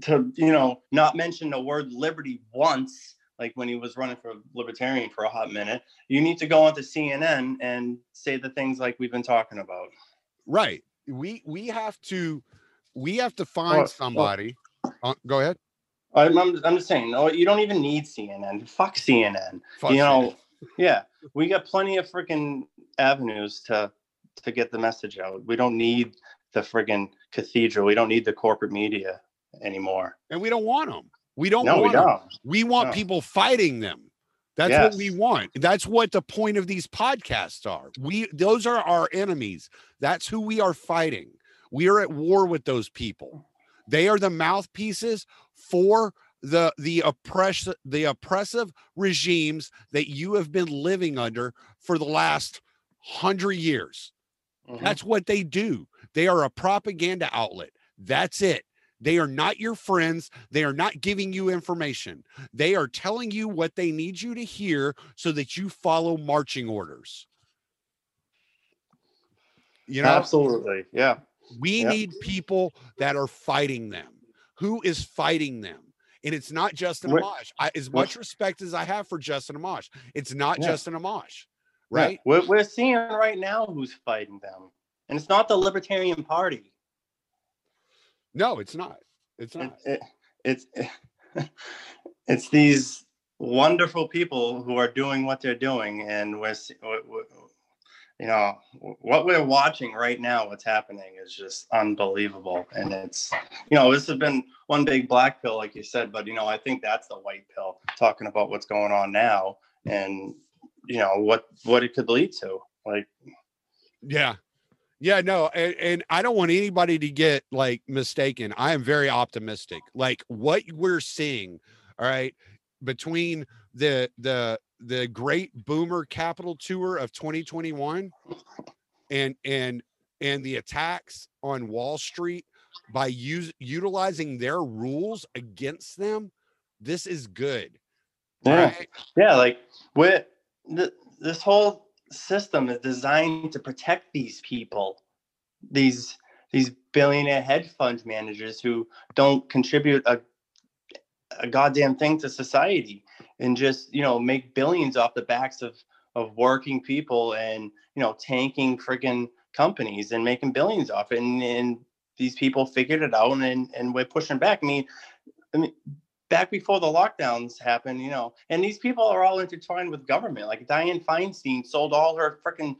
to you know not mention the word liberty once like when he was running for libertarian for a hot minute you need to go on to cnn and say the things like we've been talking about Right. We we have to we have to find well- somebody. Uh, go ahead. I'm, I'm, I'm just saying no you don't even need cnn fuck cnn Fuck you it. know yeah we got plenty of freaking avenues to to get the message out we don't need the friggin cathedral we don't need the corporate media anymore and we don't want them. We don't no we don't We want No. people fighting them. That's what we want. That's what the point of these podcasts are. We those are our enemies. That's who we are fighting. We are at war with those people. They are the mouthpieces for the the oppress the oppressive regimes that you have been living under for the last hundred years. Mhm. That's what they do. They are a propaganda outlet. That's it. They are not your friends. They are not giving you information. They are telling you what they need you to hear so that you follow marching orders. You know, Absolutely. Yeah. we Yep. need people that are fighting them. Who is fighting them? And it's not Justin Amash. I, as much respect as I have for Justin Amash, it's not Yeah. Justin Amash, Yeah. right? We're, we're seeing right now who's fighting them. And it's not the Libertarian Party. No, it's not. It's not. it, it's it's these wonderful people who are doing what they're doing, and we're, se- we- we- you know what we're watching right now. What's happening is just unbelievable, and it's you know this has been one big black pill, like you said, but you know I think that's the white pill, talking about what's going on now, and you know what what it could lead to. Like Yeah. Yeah, no, and, and I don't want anybody to get like mistaken. I am very optimistic. Like what we're seeing, all right, between the the the great boomer capital tour of 2021 and and and the attacks on Wall Street by use, utilizing their rules against them, this is good. Yeah. Right? Yeah, like we're th- this whole system is designed to protect these people, these these billionaire hedge fund managers who don't contribute a a goddamn thing to society and just you know make billions off the backs of of working people and you know tanking freaking companies and making billions off it. And, and these people figured it out and and we're pushing back. I mean i mean back before the lockdowns happened, you know, and these people are all intertwined with government. Like Dianne Feinstein sold all her freaking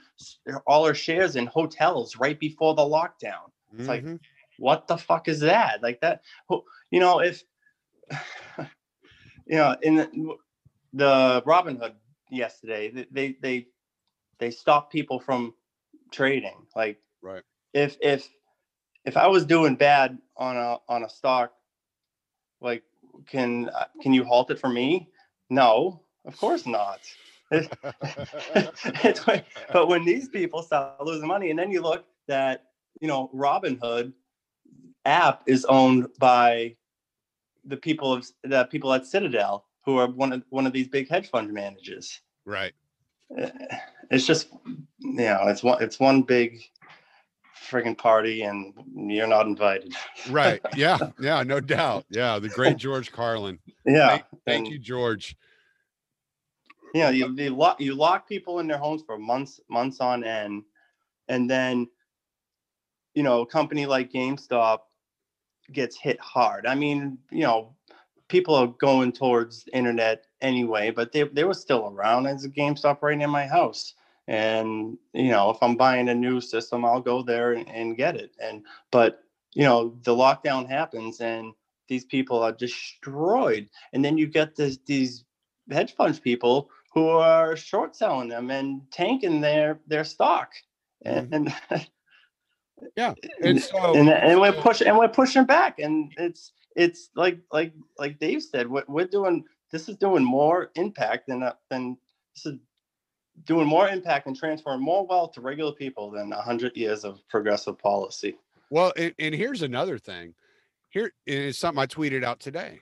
all her shares in hotels right before the lockdown. It's like, Mhm. What the fuck is that? Like that, you know, if you know, in the, the Robinhood yesterday, they they they stopped people from trading. Like, Right. If if if I was doing bad on a on a stock, like can uh, can you halt it for me? No, of course not. Like- but when these people start losing money, and then you look that you know Robinhood app is owned by the people of the people at Citadel, who are one of one of these big hedge fund managers. right. Eh, It's just you know it's one it's one big friggin' party, and you're not invited. Right. Yeah. Yeah. No doubt. Yeah. The great George Carlin. Yeah, Thank, thank and- you, George. you know you, you lock you lock people in their homes for months months on end and then you know a company like gamestop gets hit hard i mean you know people are going towards internet anyway but they, they were still around as a gamestop right near my house and you know if i'm buying a new system i'll go there and, and get it. And but you know the lockdown happens and these people are destroyed. And then you get this these hedge fund people who are short selling them and tanking their their stock. And Yeah, and so- and, and we're pushing and we're pushing back. And it's it's like like like dave said what we're doing this is doing more impact than uh, than this is doing more impact and transferring more wealth to regular people than 100 years of progressive policy Well, and, and here's another thing. Here is something I tweeted out today.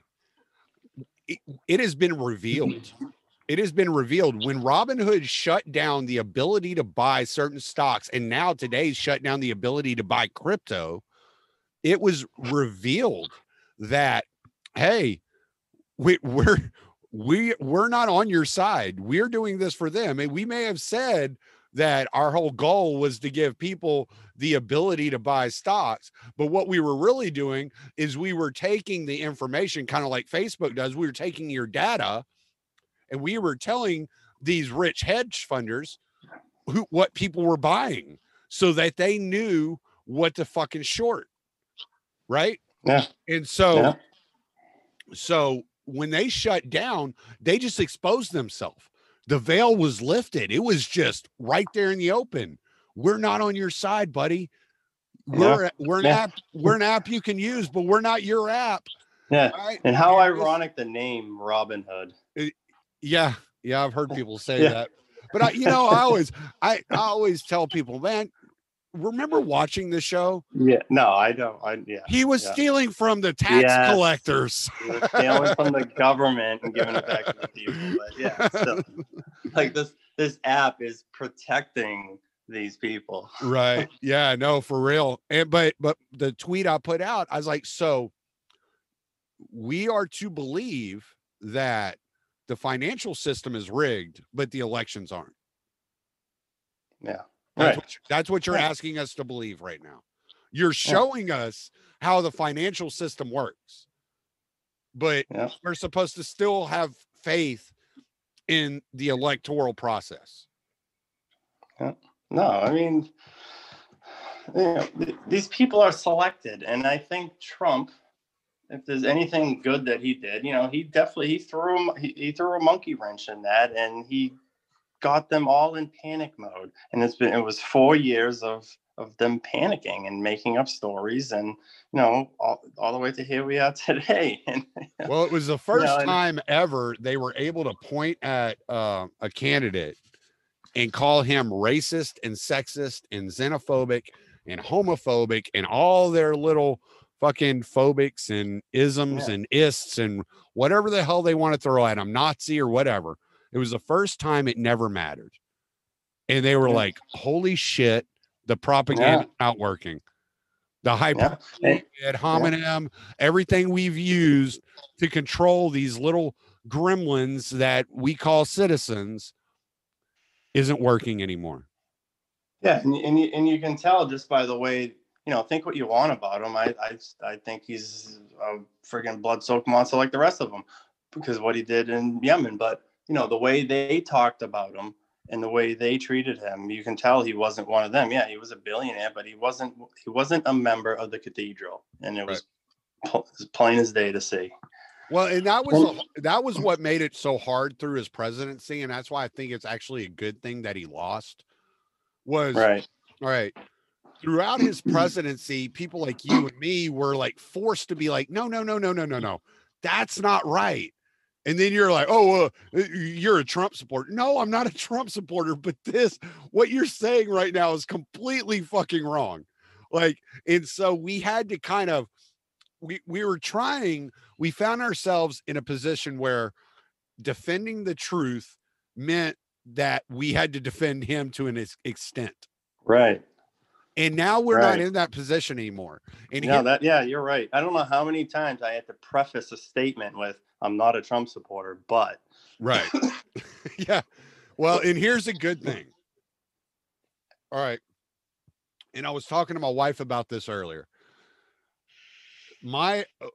It, it has been revealed. Mm-hmm. It has been revealed when Robinhood shut down the ability to buy certain stocks, and now today's shut down the ability to buy crypto. It was revealed that hey, we, we're we we're not on your side. We're doing this for them, and we may have said that our whole goal was to give people the ability to buy stocks. But what we were really doing is we were taking the information, kind of like Facebook does. We were taking your data and we were telling these rich hedge funders who what people were buying so that they knew what to fucking short. Right. Yeah. And so Yeah. so when they shut down, they just exposed themselves. The veil was lifted. It was just right there in the open. We're not on your side, buddy. We're we're an Yeah. app. We're an app you can use, but we're not your app. Yeah. Right? And how And ironic the name Robin Hood. Yeah, yeah, I've heard people say Yeah. that. But I, you know, I always, I, I always tell people, man, remember watching the show? Yeah. No, I don't. I yeah. He was Yeah. stealing from the tax Yes. collectors. We're stealing from the government and giving it back to the people. But yeah, still, like this this app is protecting these people. right. Yeah, no, for real. And but but the tweet I put out, I was like, so we are to believe that the financial system is rigged, but the elections aren't. Yeah. That's Right. what, you- that's what you're Right. asking us to believe right now. You're showing us how the financial system works, but Yeah. we're supposed to still have faith in the electoral process. No, I mean, you know, th- these people are selected, and I think Trump, if there's anything good that he did, you know, he definitely he threw him, he, he threw a monkey wrench in that, and he got them all in panic mode. And it's been it was four years of of them panicking and making up stories, and you know, all, all the way to here we are today. And Well, it was the first and- time ever they were able to point at uh, a candidate and call him racist and sexist and xenophobic and homophobic and all their little fucking phobics and isms Yeah. and ists and whatever the hell they want to throw at him, Nazi or whatever. It was the first time it never mattered. And they were Yeah. like, holy shit, the propaganda not working. The hyper yeah, ad hominem, everything we've used to control these little gremlins that we call citizens isn't working anymore. Yeah, and, and, you, and you can tell just by the way, you know, think what you want about him. I I, I think he's a friggin' blood-soaked monster like the rest of them because what he did in Yemen. But you know, the way they talked about him and the way they treated him, you can tell he wasn't one of them. Yeah, he was a billionaire, but he wasn't he wasn't a member of the cathedral, and it was pl- as plain as day to see. Well, and that was that was what made it so hard through his presidency, and that's why I think it's actually a good thing that he lost. Was Right. all right. Throughout his presidency, people like you and me were like forced to be like, no, no, no, no, no, no, no, that's not right. And then you're like, oh, uh, you're a Trump supporter. No, I'm not a Trump supporter, but this, what you're saying right now is completely fucking wrong. Like, and so we had to kind of, we, we were trying, we found ourselves in a position where defending the truth meant that we had to defend him to an ex- extent. Right. And now we're not in that position anymore. And here- that yeah, you're right. I don't know how many times I had to preface a statement with "I'm not a Trump supporter," but right. yeah. Well, and here's a good thing. All right. And I was talking to my wife about this earlier. My uh,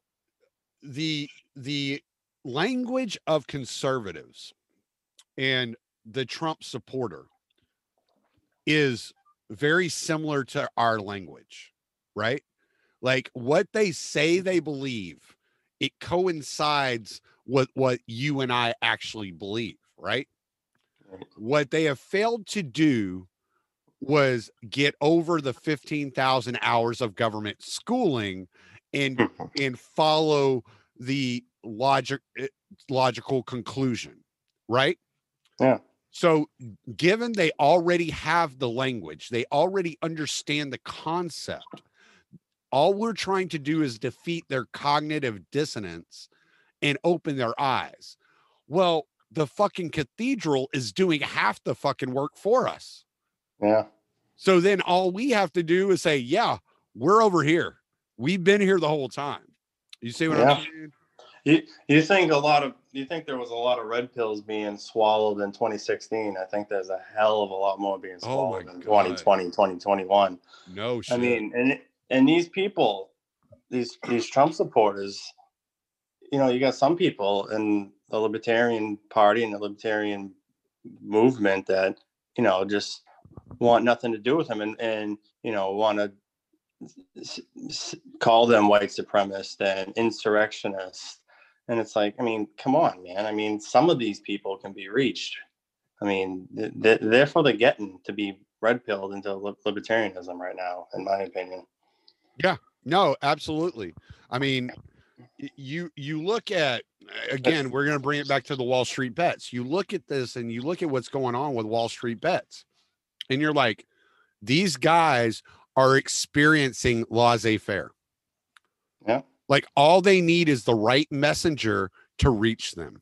the the language of conservatives and the Trump supporter is very similar to our language, right? Like what they say they believe, it coincides with what you and I actually believe, right? What they have failed to do was get over the 15,000 hours of government schooling and and follow the logic eh, logical conclusion, right? Yeah. So, given they already have the language, they already understand the concept. All we're trying to do is defeat their cognitive dissonance and open their eyes. Well, the fucking cathedral is doing half the fucking work for us. yeah, So then all we have to do is say, yeah, we're over here. We've been here the whole time. You see what Yeah. I'm saying? You you think a lot of you think there was a lot of red pills being swallowed in 2016? I think there's a hell of a lot more being Oh swallowed in God. 2020, 2021. No shit. I mean, and and these people, these these Trump supporters, you know, you got some people in the Libertarian Party and the Libertarian movement that you know just want nothing to do with him and and you know want to call them white supremacist and insurrectionist And it's like, I mean, come on, man. I mean, some of these people can be reached. I mean, th- th- therefore they're getting to be red pilled into li- libertarianism right now, in my opinion. Yeah. No, absolutely. I mean, you you look at again, we're going to bring it back to the Wall Street bets. You look at this and you look at what's going on with Wall Street bets. And you're like, these guys are experiencing laissez-faire. Yeah. Like all they need is the right messenger to reach them.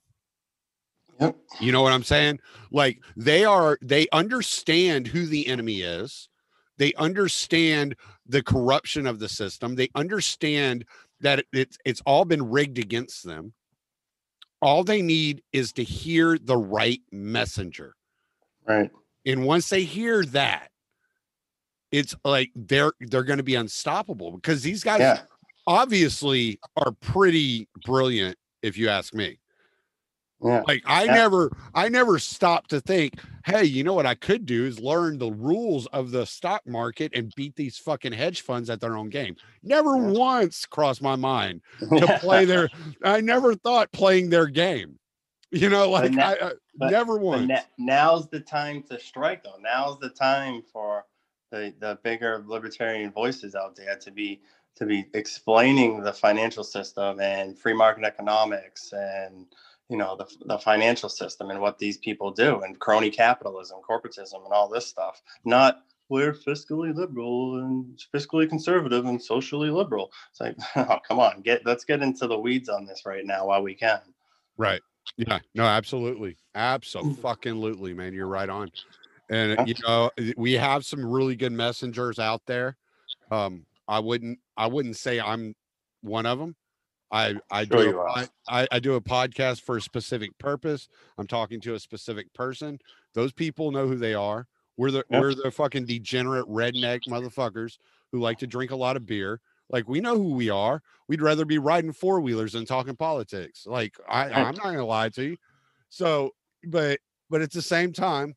Yep. You know what I'm saying? Like they are, they understand who the enemy is. They understand the corruption of the system. They understand that it's it's all been rigged against them. All they need is to hear the right messenger. Right. And once they hear that, it's like they're they're going to be unstoppable because these guys Yeah. Obviously are pretty brilliant if you ask me. Yeah. Like I Yeah. never I never stopped to think, hey, you know what I could do is learn the rules of the stock market and beat these fucking hedge funds at their own game. Never Yeah. once crossed my mind to play their I never thought playing their game. You know, like na- I, I but- never once. na- now's the time to strike, though. Now's the time for the the bigger libertarian voices out there to be to be explaining the financial system and free market economics and you know the the financial system and what these people do and crony capitalism, corporatism, and all this stuff. Not we're fiscally liberal and fiscally conservative and socially liberal. It's like, oh, come on, get let's get into the weeds on this right now while we can. Right. Yeah. No, absolutely. Absolutely, Fucking lootly, man. You're right on. And you know, we have some really good messengers out there. Um, I wouldn't I wouldn't say I'm one of them. I I Sure do a, I, I do a podcast for a specific purpose. I'm talking to a specific person. Those people know who they are. We're the Yep. we're the fucking degenerate redneck motherfuckers who like to drink a lot of beer. Like we know who we are. We'd rather be riding four wheelers than talking politics. Like I, I'm not gonna lie to you. So, but but at the same time,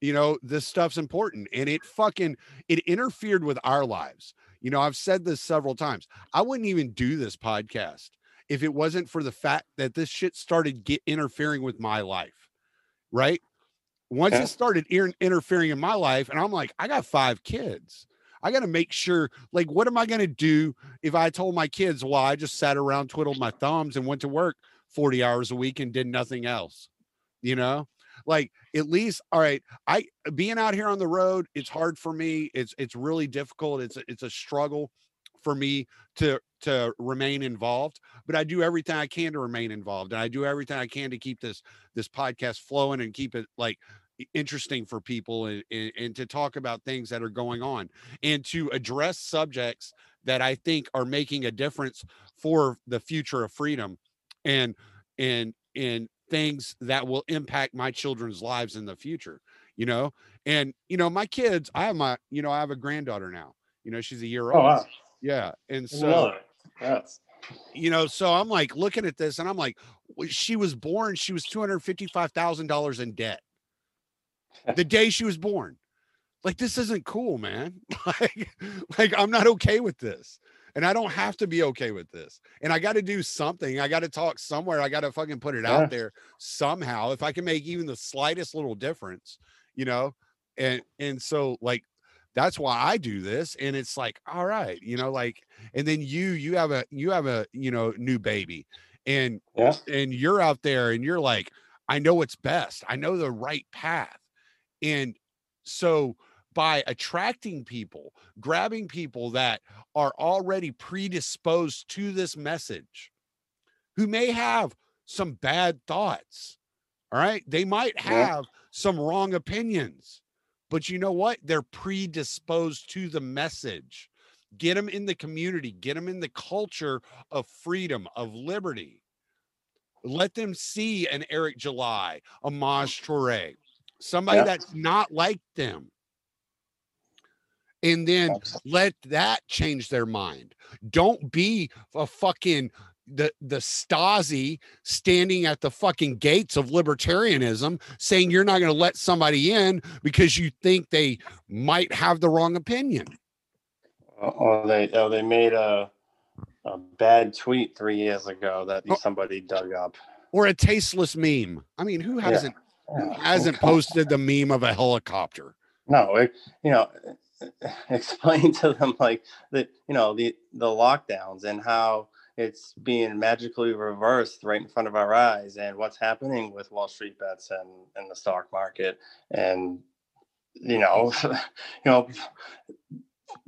you know, this stuff's important and it fucking it interfered with our lives. You know, I've said this several times. I wouldn't even do this podcast if it wasn't for the fact that this shit started get interfering with my life. Right? Once Yeah. it started interfering in my life, and I'm like, I got five kids. I got to make sure, like, what am I going to do if I told my kids, well, I just sat around, twiddled my thumbs, and went to work 40 hours a week and did nothing else? You know, like at least, all right, I being out here on the road, it's hard for me. It's it's really difficult. It's a, it's a struggle for me to to remain involved, but I do everything I can to remain involved, and I do everything I can to keep this this podcast flowing and keep it like interesting for people and, and, and to talk about things that are going on and to address subjects that I think are making a difference for the future of freedom and and and things that will impact my children's lives in the future you know and you know my kids i have my you know i have a granddaughter now you know she's a year Oh old wow. yeah and so. Yes. you know so i'm like looking at this and i'm like she was born she was $255000 in debt the day she was born like this isn't cool man like like i'm not okay with this and i don't have to be okay with this and i got to do something i got to talk somewhere i got to fucking put it Yeah. out there somehow if i can make even the slightest little difference you know and and so like that's why i do this and it's like all right you know like and then you you have a you have a you know new baby and Yeah. and you're out there and you're like i know what's best i know the right path and so by attracting people grabbing people that are already predisposed to this message who may have some bad thoughts all right? They might Yeah. have some wrong opinions but you know what? They're predisposed to the message. Get them in the community get them in the culture of freedom of liberty. Let them see an eric july a maj Toure, somebody Yeah. that's not like them and then let that change their mind don't be a fucking the the Stasi standing at the fucking gates of libertarianism saying you're not going to let somebody in because you think they might have the wrong opinion. Or they oh, they made a a bad tweet three years ago that Oh. somebody dug up. or a tasteless meme. I mean, who hasn't who Yeah. hasn't posted the meme of a helicopter? No, it, you know, explain to them like the you know the the lockdowns and how it's being magically reversed right in front of our eyes and what's happening with Wall Street bets and and the stock market and you know you know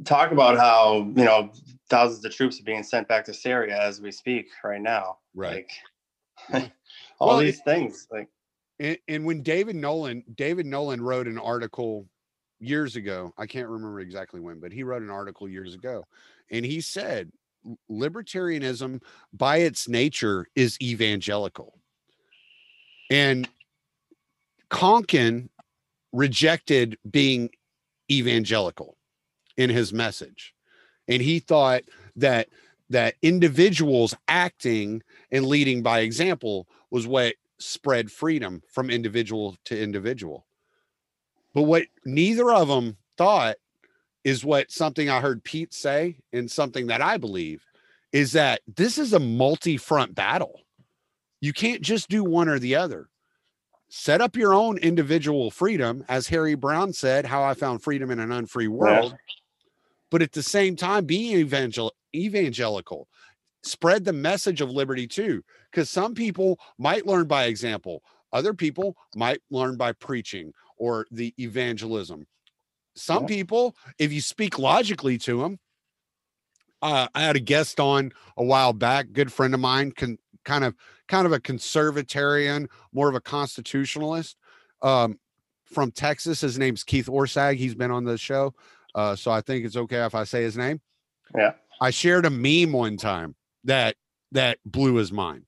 talk about how you know thousands of troops are being sent back to Syria as we speak right now like all Well, these things like and, and when David Nolan, David Nolan wrote an article years ago. I can't remember exactly when, but he wrote an article years ago, and he said libertarianism, by its nature, is evangelical. And Konkin rejected being evangelical in his message, and he thought that that individuals acting and leading by example was what spread freedom from individual to individual. But what neither of them thought is what something I heard Pete say, and something that I believe is that this is a multi front battle. You can't just do one or the other. Set up your own individual freedom, as Harry Browne said, how I found freedom in an unfree world. But at the same time, be evangel- evangelical. Spread the message of liberty too because some people might learn by example other people might learn by preaching or the evangelism. Some Yeah. people if you speak logically to them uh, i had a guest on a while back good friend of mine can kind of kind of a conservatarian more of a constitutionalist um, from texas. His name's keith orsag. He's been on the show uh, so i think it's okay if i say his name. Yeah. i shared a meme one time that that blew his mind.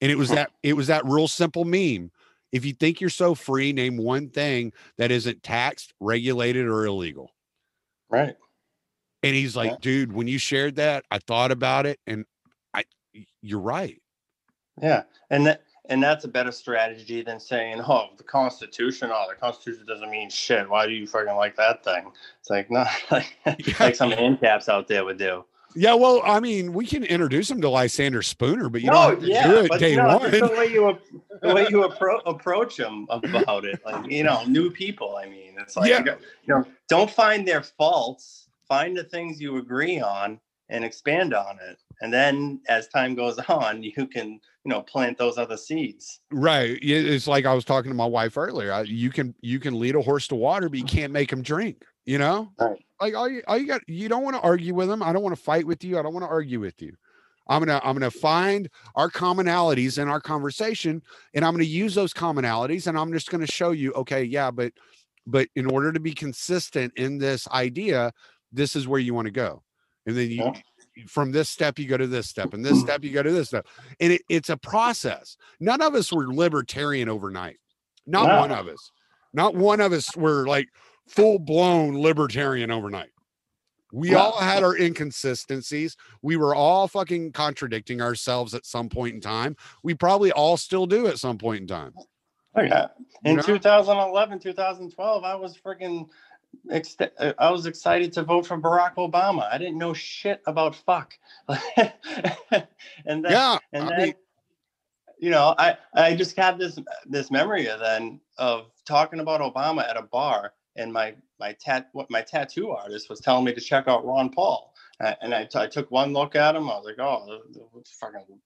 And it was that it was that real simple meme if you think you're so free name one thing that isn't taxed regulated or illegal right and he's like Yeah. dude when you shared that i thought about it and i you're right Yeah, and that and that's a better strategy than saying, "Oh, the Constitution. Oh, the Constitution doesn't mean shit. Why do you fucking like that thing?" It's like no, like, like some caps out there would do. Yeah well i mean we can introduce him to lysander spooner but you no, don't have to yeah, do it day no, one the way you the way you appro- approach them about it, like you know, new people. I mean, it's like Yeah. you, know, don't find their faults. Find the things you agree on and expand on it. And then as time goes on, you can you know plant those other seeds. right it's like i was talking to my wife earlier you can you can lead a horse to water but you can't make him drink you know Right. like all you, all you got you don't want to argue with them. i don't want to fight with you i don't want to argue with you i'm gonna i'm gonna find our commonalities in our conversation and i'm gonna use those commonalities and i'm just gonna show you okay yeah but but in order to be consistent in this idea this is where you want to go and then you Yeah. from this step you go to this step and this step you go to this step and it, it's a process none of us were libertarian overnight not No. one of us not one of us were like full blown libertarian overnight. We all had our inconsistencies. We were all fucking contradicting ourselves at some point in time. We probably all still do at some point in time. Oh yeah. You In know? 2011, 2012, I was freaking. I was excited to vote for Barack Obama. I didn't know shit about fuck. and then, yeah. and I then, mean, you know, I I just had this this memory of then of talking about Obama at a bar, and my my tat what my tattoo artist was telling me to check out Ron Paul, Uh, and I, t- I took one look at him. I was like, oh, fucking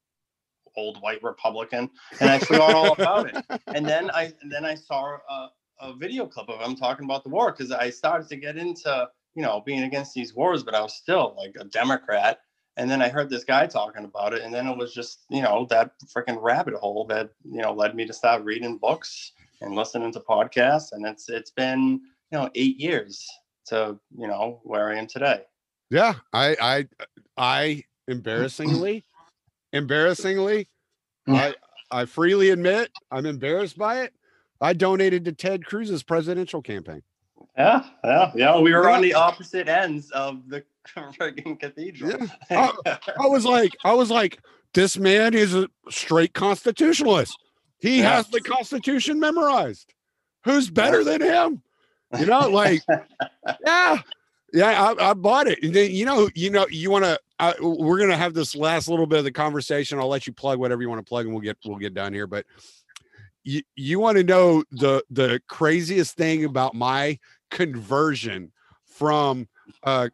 old white Republican, and I forgot all about it and then I and then I saw a, a video clip of him talking about the war because I started to get into you know being against these wars, but I was still like a Democrat. And then I heard this guy talking about it, and then it was just you know that freaking rabbit hole that you know led me to start reading books and listening to podcasts, and it's it's been you know eight years to you know where I am today. yeah. I I I embarrassingly, embarrassingly, I I freely admit I'm embarrassed by it. I donated to Ted Cruz's presidential campaign. Yeah, yeah, yeah. We were Yeah. on the opposite ends of the freaking cathedral. I was like, I was like, this man is a straight constitutionalist. He Yeah. has the Constitution memorized. Who's better than him? You know, like, yeah, Yeah, I, I bought it. And then you know, you know, you want to. We're gonna have this last little bit of the conversation. I'll let you plug whatever you want to plug, and we'll get we'll get done here. But you you want to know the the craziest thing about my conversion from uh,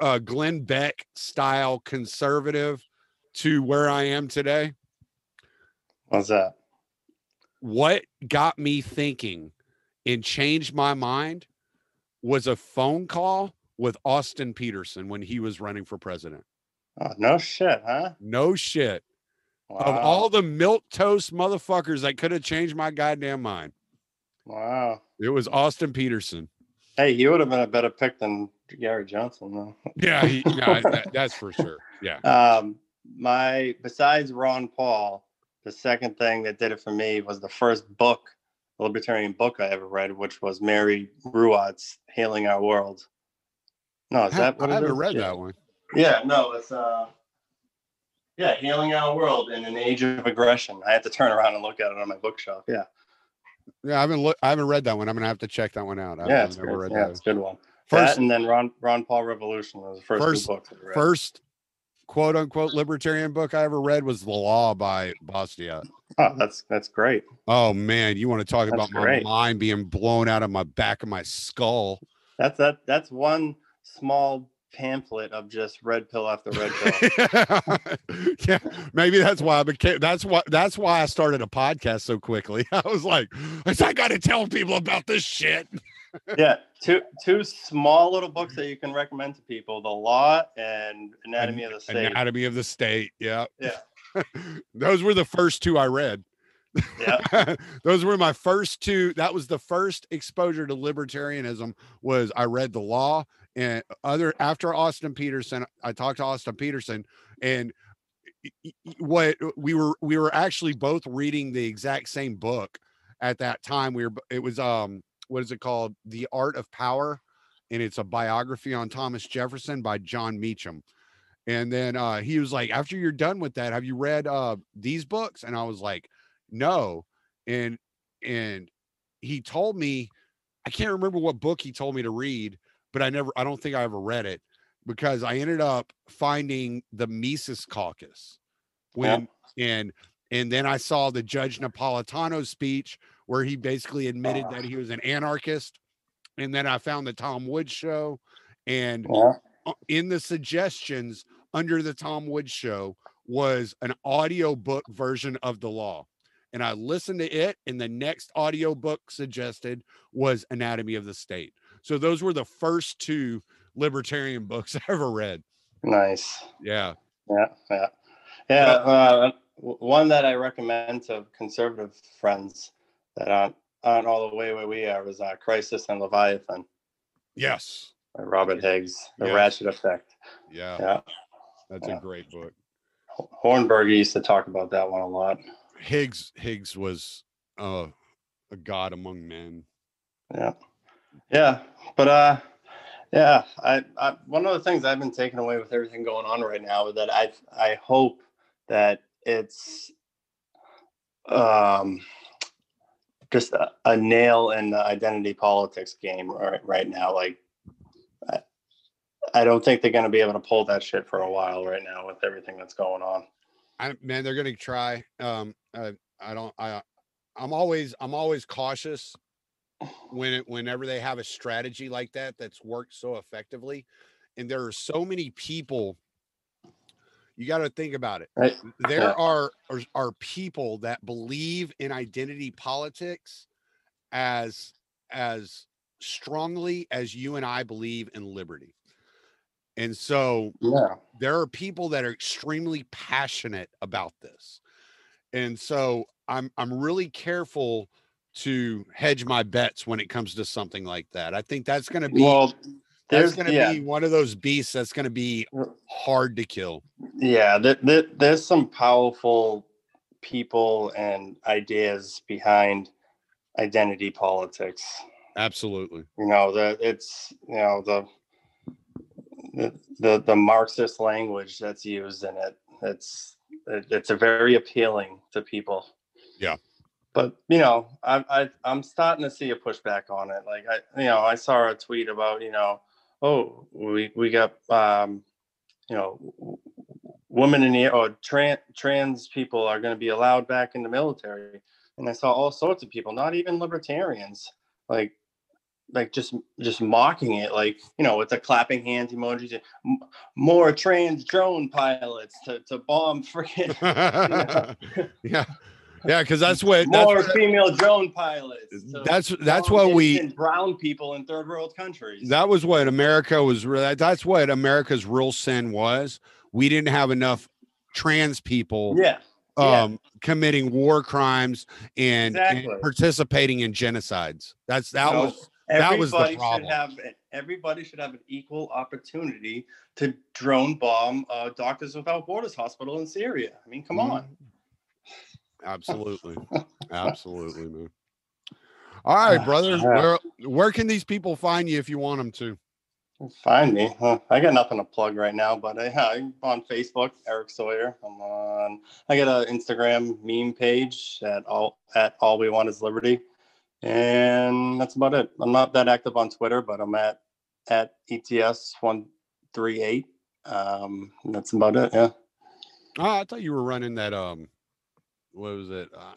uh Glenn Beck style conservative to where I am today? What's that? What got me thinking and changed my mind was a phone call with Austin Petersen when he was running for president. Oh, no shit, huh? No shit. Wow. Of all the milk toast motherfuckers that could have changed my goddamn mind, wow. it was Austin Petersen. Hey, he would have been a better pick than Gary Johnson, though. Yeah, he, no, that- that's for sure. Yeah. Um, my besides Ron Paul, the second thing that did it for me was the first book, libertarian book I ever read, which was Mary Ruwart's "Healing Our World." No, is I, that what I haven't read Yeah. that one. Yeah, no, it's uh, yeah, "Healing Our World" in an age of aggression. I had to turn around and look at it on my bookshelf. Yeah, Yeah, I haven't look, I haven't read that one. I'm gonna have to check that one out. I- yeah, it's never good. read Yeah, that. it's a good one. First, that and then Ron Ron Paul Revolution was the first, First- I read. first quote unquote libertarian book I ever read was The Law by Bastiat. Oh, that's that's great. Oh man, you want to talk That's about my mind being blown out of my back of my skull? That's that. That's one small pamphlet of just red pill after red pill. yeah, maybe that's why I became. That's why. That's why I started a podcast so quickly. I was like, I got to tell people about this shit. Yeah, two two small little books that you can recommend to people: The Law and Anatomy of the State. Anatomy of the State. Yeah. Yeah. Those were the first two I read. Yeah, Those were my first two. That was the first exposure to libertarianism. Was I read the law and other after Austin Petersen. I talked to Austin Petersen, and what we were we were actually both reading the exact same book at that time. We were it was um what is it called? The Art of Power, and it's a biography on Thomas Jefferson by Jon Meacham. And then uh, he was like, after you're done with that, have you read uh, these books? And I was like, no. And and he told me, I can't remember what book he told me to read, but I never, I don't think I ever read it because I ended up finding the Mises Caucus when and and then I saw the Judge Napolitano speech where he basically admitted that he was an anarchist. And then I found the Tom Woods show and yeah. in the suggestions under the Tom Woods show was an audio book version of the law. And I listened to it, and the next audio book suggested was Anatomy of the State. So those were the first two libertarian books I ever read. Nice. Yeah. Yeah, yeah, yeah. Uh, one that I recommend to conservative friends that aren't aren't all the way where we are is uh, "Crisis and Leviathan" Yes. by Robert Higgs. The Yes. Ratchet Effect. Yeah. Yeah, That's Yeah. a great book. Hornberger used to talk about that one a lot. Higgs Higgs was uh, a god among men. Yeah, yeah, but uh, yeah. I, I one of the things I've been taking away with everything going on right now is that I I hope that it's um just a, a nail in the identity politics game right right now. Like, I, I don't think they're going to be able to pull that shit for a while right now with everything that's going on. I man, they're gonna try. Um, I, I don't. I, I'm always, I'm always cautious when it, whenever they have a strategy like that that's worked so effectively, and there are so many people. You got to think about it. Right. There are, are are people that believe in identity politics as as strongly as you and I believe in liberty. And so Yeah. there are people that are extremely passionate about this and so i'm i'm really careful to hedge my bets when it comes to something like that i think that's going to be Well, there's going to yeah. be one of those beasts that's going to be hard to kill Yeah, th- th- there's some powerful people and ideas behind identity politics. absolutely You know, the it's you know the the the, the Marxist language that's used in it. It's it, it's a very appealing to people. Yeah. But you know, I, I I'm starting to see a pushback on it. Like I, you know, I saw a tweet about you know, oh, we we got um, you know, women in the or trans trans people are going to be allowed back in the military, and I saw all sorts of people, not even libertarians, like like just just mocking it, like you know, with the clapping hands emojis, more trans drone pilots to to bomb freaking yeah, yeah, because that's what that's more what, female drone pilots. to that's that's what we brown people in third world countries. that was what America was. That's what America's real sin was. We didn't have enough trans people yeah, yeah. um committing war crimes and, and participating in genocides. That's that No, was that was the everybody problem. should have everybody should have an equal opportunity to drone bomb uh, Doctors Without Borders hospital in Syria. I mean, come on. Absolutely. Absolutely, man. All right, Ah, brother. Where where can these people find you if you want them to? Find me. I got nothing to plug right now, but I, I'm on Facebook, Erik Sawyer. I'm on. I got an Instagram meme page at all at all we want is liberty, and that's about it. I'm not that active on Twitter, but I'm at at ets one three eight. Um, that's about it. Yeah. Oh, I thought you were running that um what was it? Uh,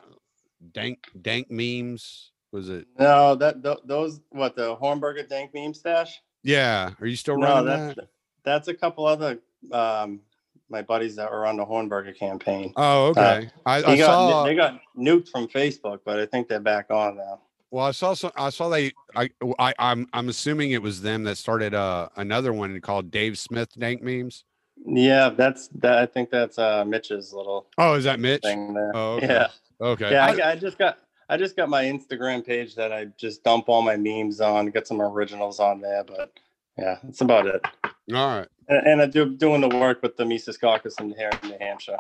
dank dank memes. Was it? No, that th- those what the Hornberger Dank meme stash. Yeah. Are you still No, running that's that? that's a couple other um my buddies that were on the Hornberger campaign. Oh, okay. I, They I got saw they got nuked from Facebook, but I think they're back on now. well, I saw some I saw they I I I'm I'm assuming it was them that started uh another one called Dave Smith dank memes. Yeah, that's that. I think that's uh Mitch's little Oh, is that Mitch? thing there. Oh, okay. Yeah, Okay. yeah. I- I, I just got I just got my Instagram page that I just dump all my memes on. Get some originals on there, but yeah, that's about it. all right. And, and I do doing the work with the Mises Caucus in here in New Hampshire.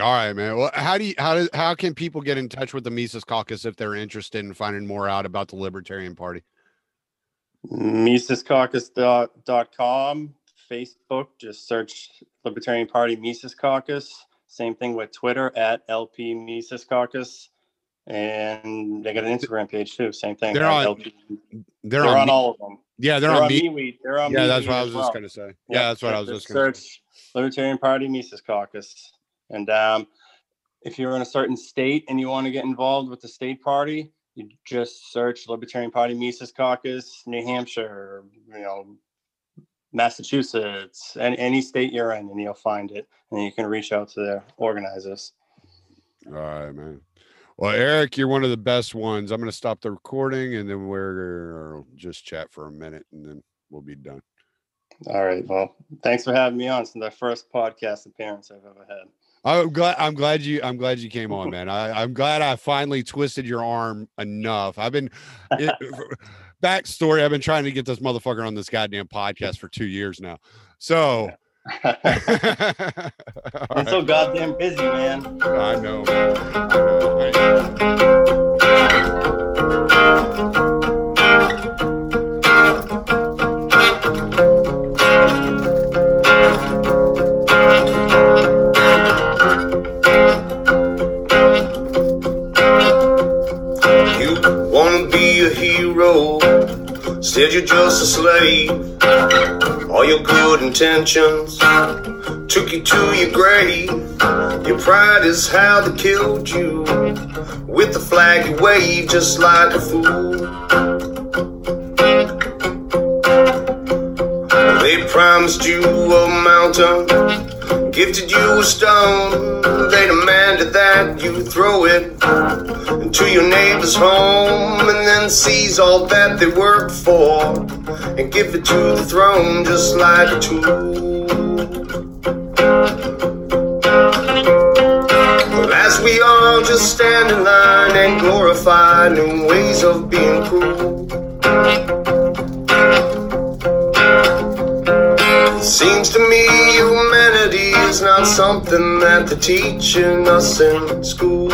All right, man. Well, how do you how do how can people get in touch with the Mises Caucus if they're interested in finding more out about the Libertarian Party? MisesCaucus.com, Facebook, just search Libertarian Party Mises Caucus. Same thing with Twitter at LP Mises Caucus. And they got an Instagram page too. Same thing. They're on- LP. They're, They're, on, on, Me- all of them. yeah, they're, They're, on on me. MeWe. They're on Yeah, that's what I as was well. just gonna say. Yep, Yeah, that's what I was just gonna say. search Libertarian Party Mises Caucus. And um, if you're in a certain state and you want to get involved with the state party, you just search Libertarian Party Mises Caucus, New Hampshire, you know, Massachusetts, and any state you're in, and you'll find it. And you can reach out to their organizers. All right, man. Well, Erik, you're one of the best ones. I'm gonna stop the recording and then we're just chat for a minute and then we'll be done. All right. Well, thanks for having me on. It's the first podcast appearance I've ever had. I'm glad. I'm glad you. I'm glad you came on, man. I, I'm glad I finally twisted your arm enough. I've been it, backstory. I've been trying to get this motherfucker on this goddamn podcast for two years now. So. I'm so goddamn busy, man. I know. man. I know. I- You said you're just a slave. All your good intentions took you to your grave. Your pride is how they killed you. With the flag you wave just like a fool. They promised you a mountain, gifted you a stone. They demanded that you throw it into your neighbor's home and then seize all that they worked for and give it to the throne just like a tool. As we all just stand in line and glorify new ways of being cruel. Seems to me is not something that they're teaching us in school.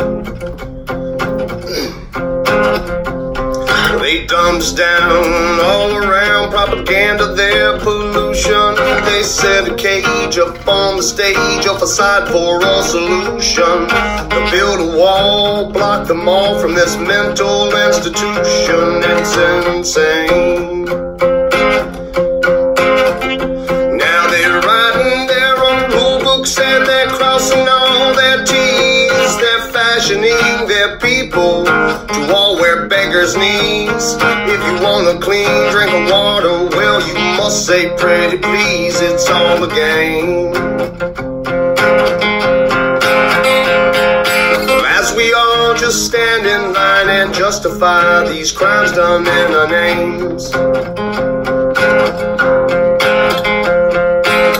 They dumbs down all around propaganda, their pollution. They set a cage up on the stage, a facade for all solution. They build a wall, block them all from this mental institution. It's insane. To all wear beggars' knees. If you want a clean drink of water, well, you must say pretty please. It's all a game. As we all just stand in line and justify these crimes done in our names.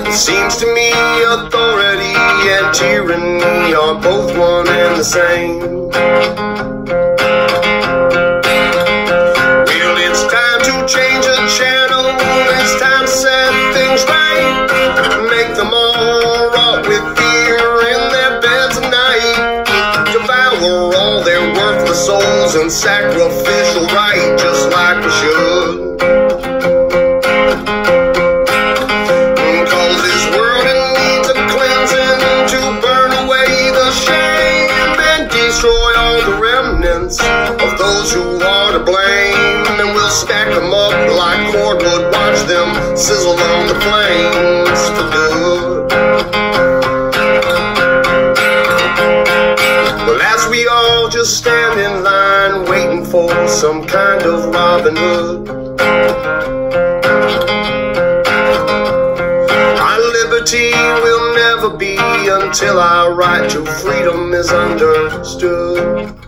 It seems to me authority and tyranny are both one and the same. And sacrificial right, just like we should. This world it needs a cleansing to burn away the shame and destroy all the remnants of those who are to blame. And we'll stack them up like cordwood, watch them sizzle on the flames for good. Well, as we all just stand some kind of Robin Hood. Our liberty will never be until our right to freedom is understood.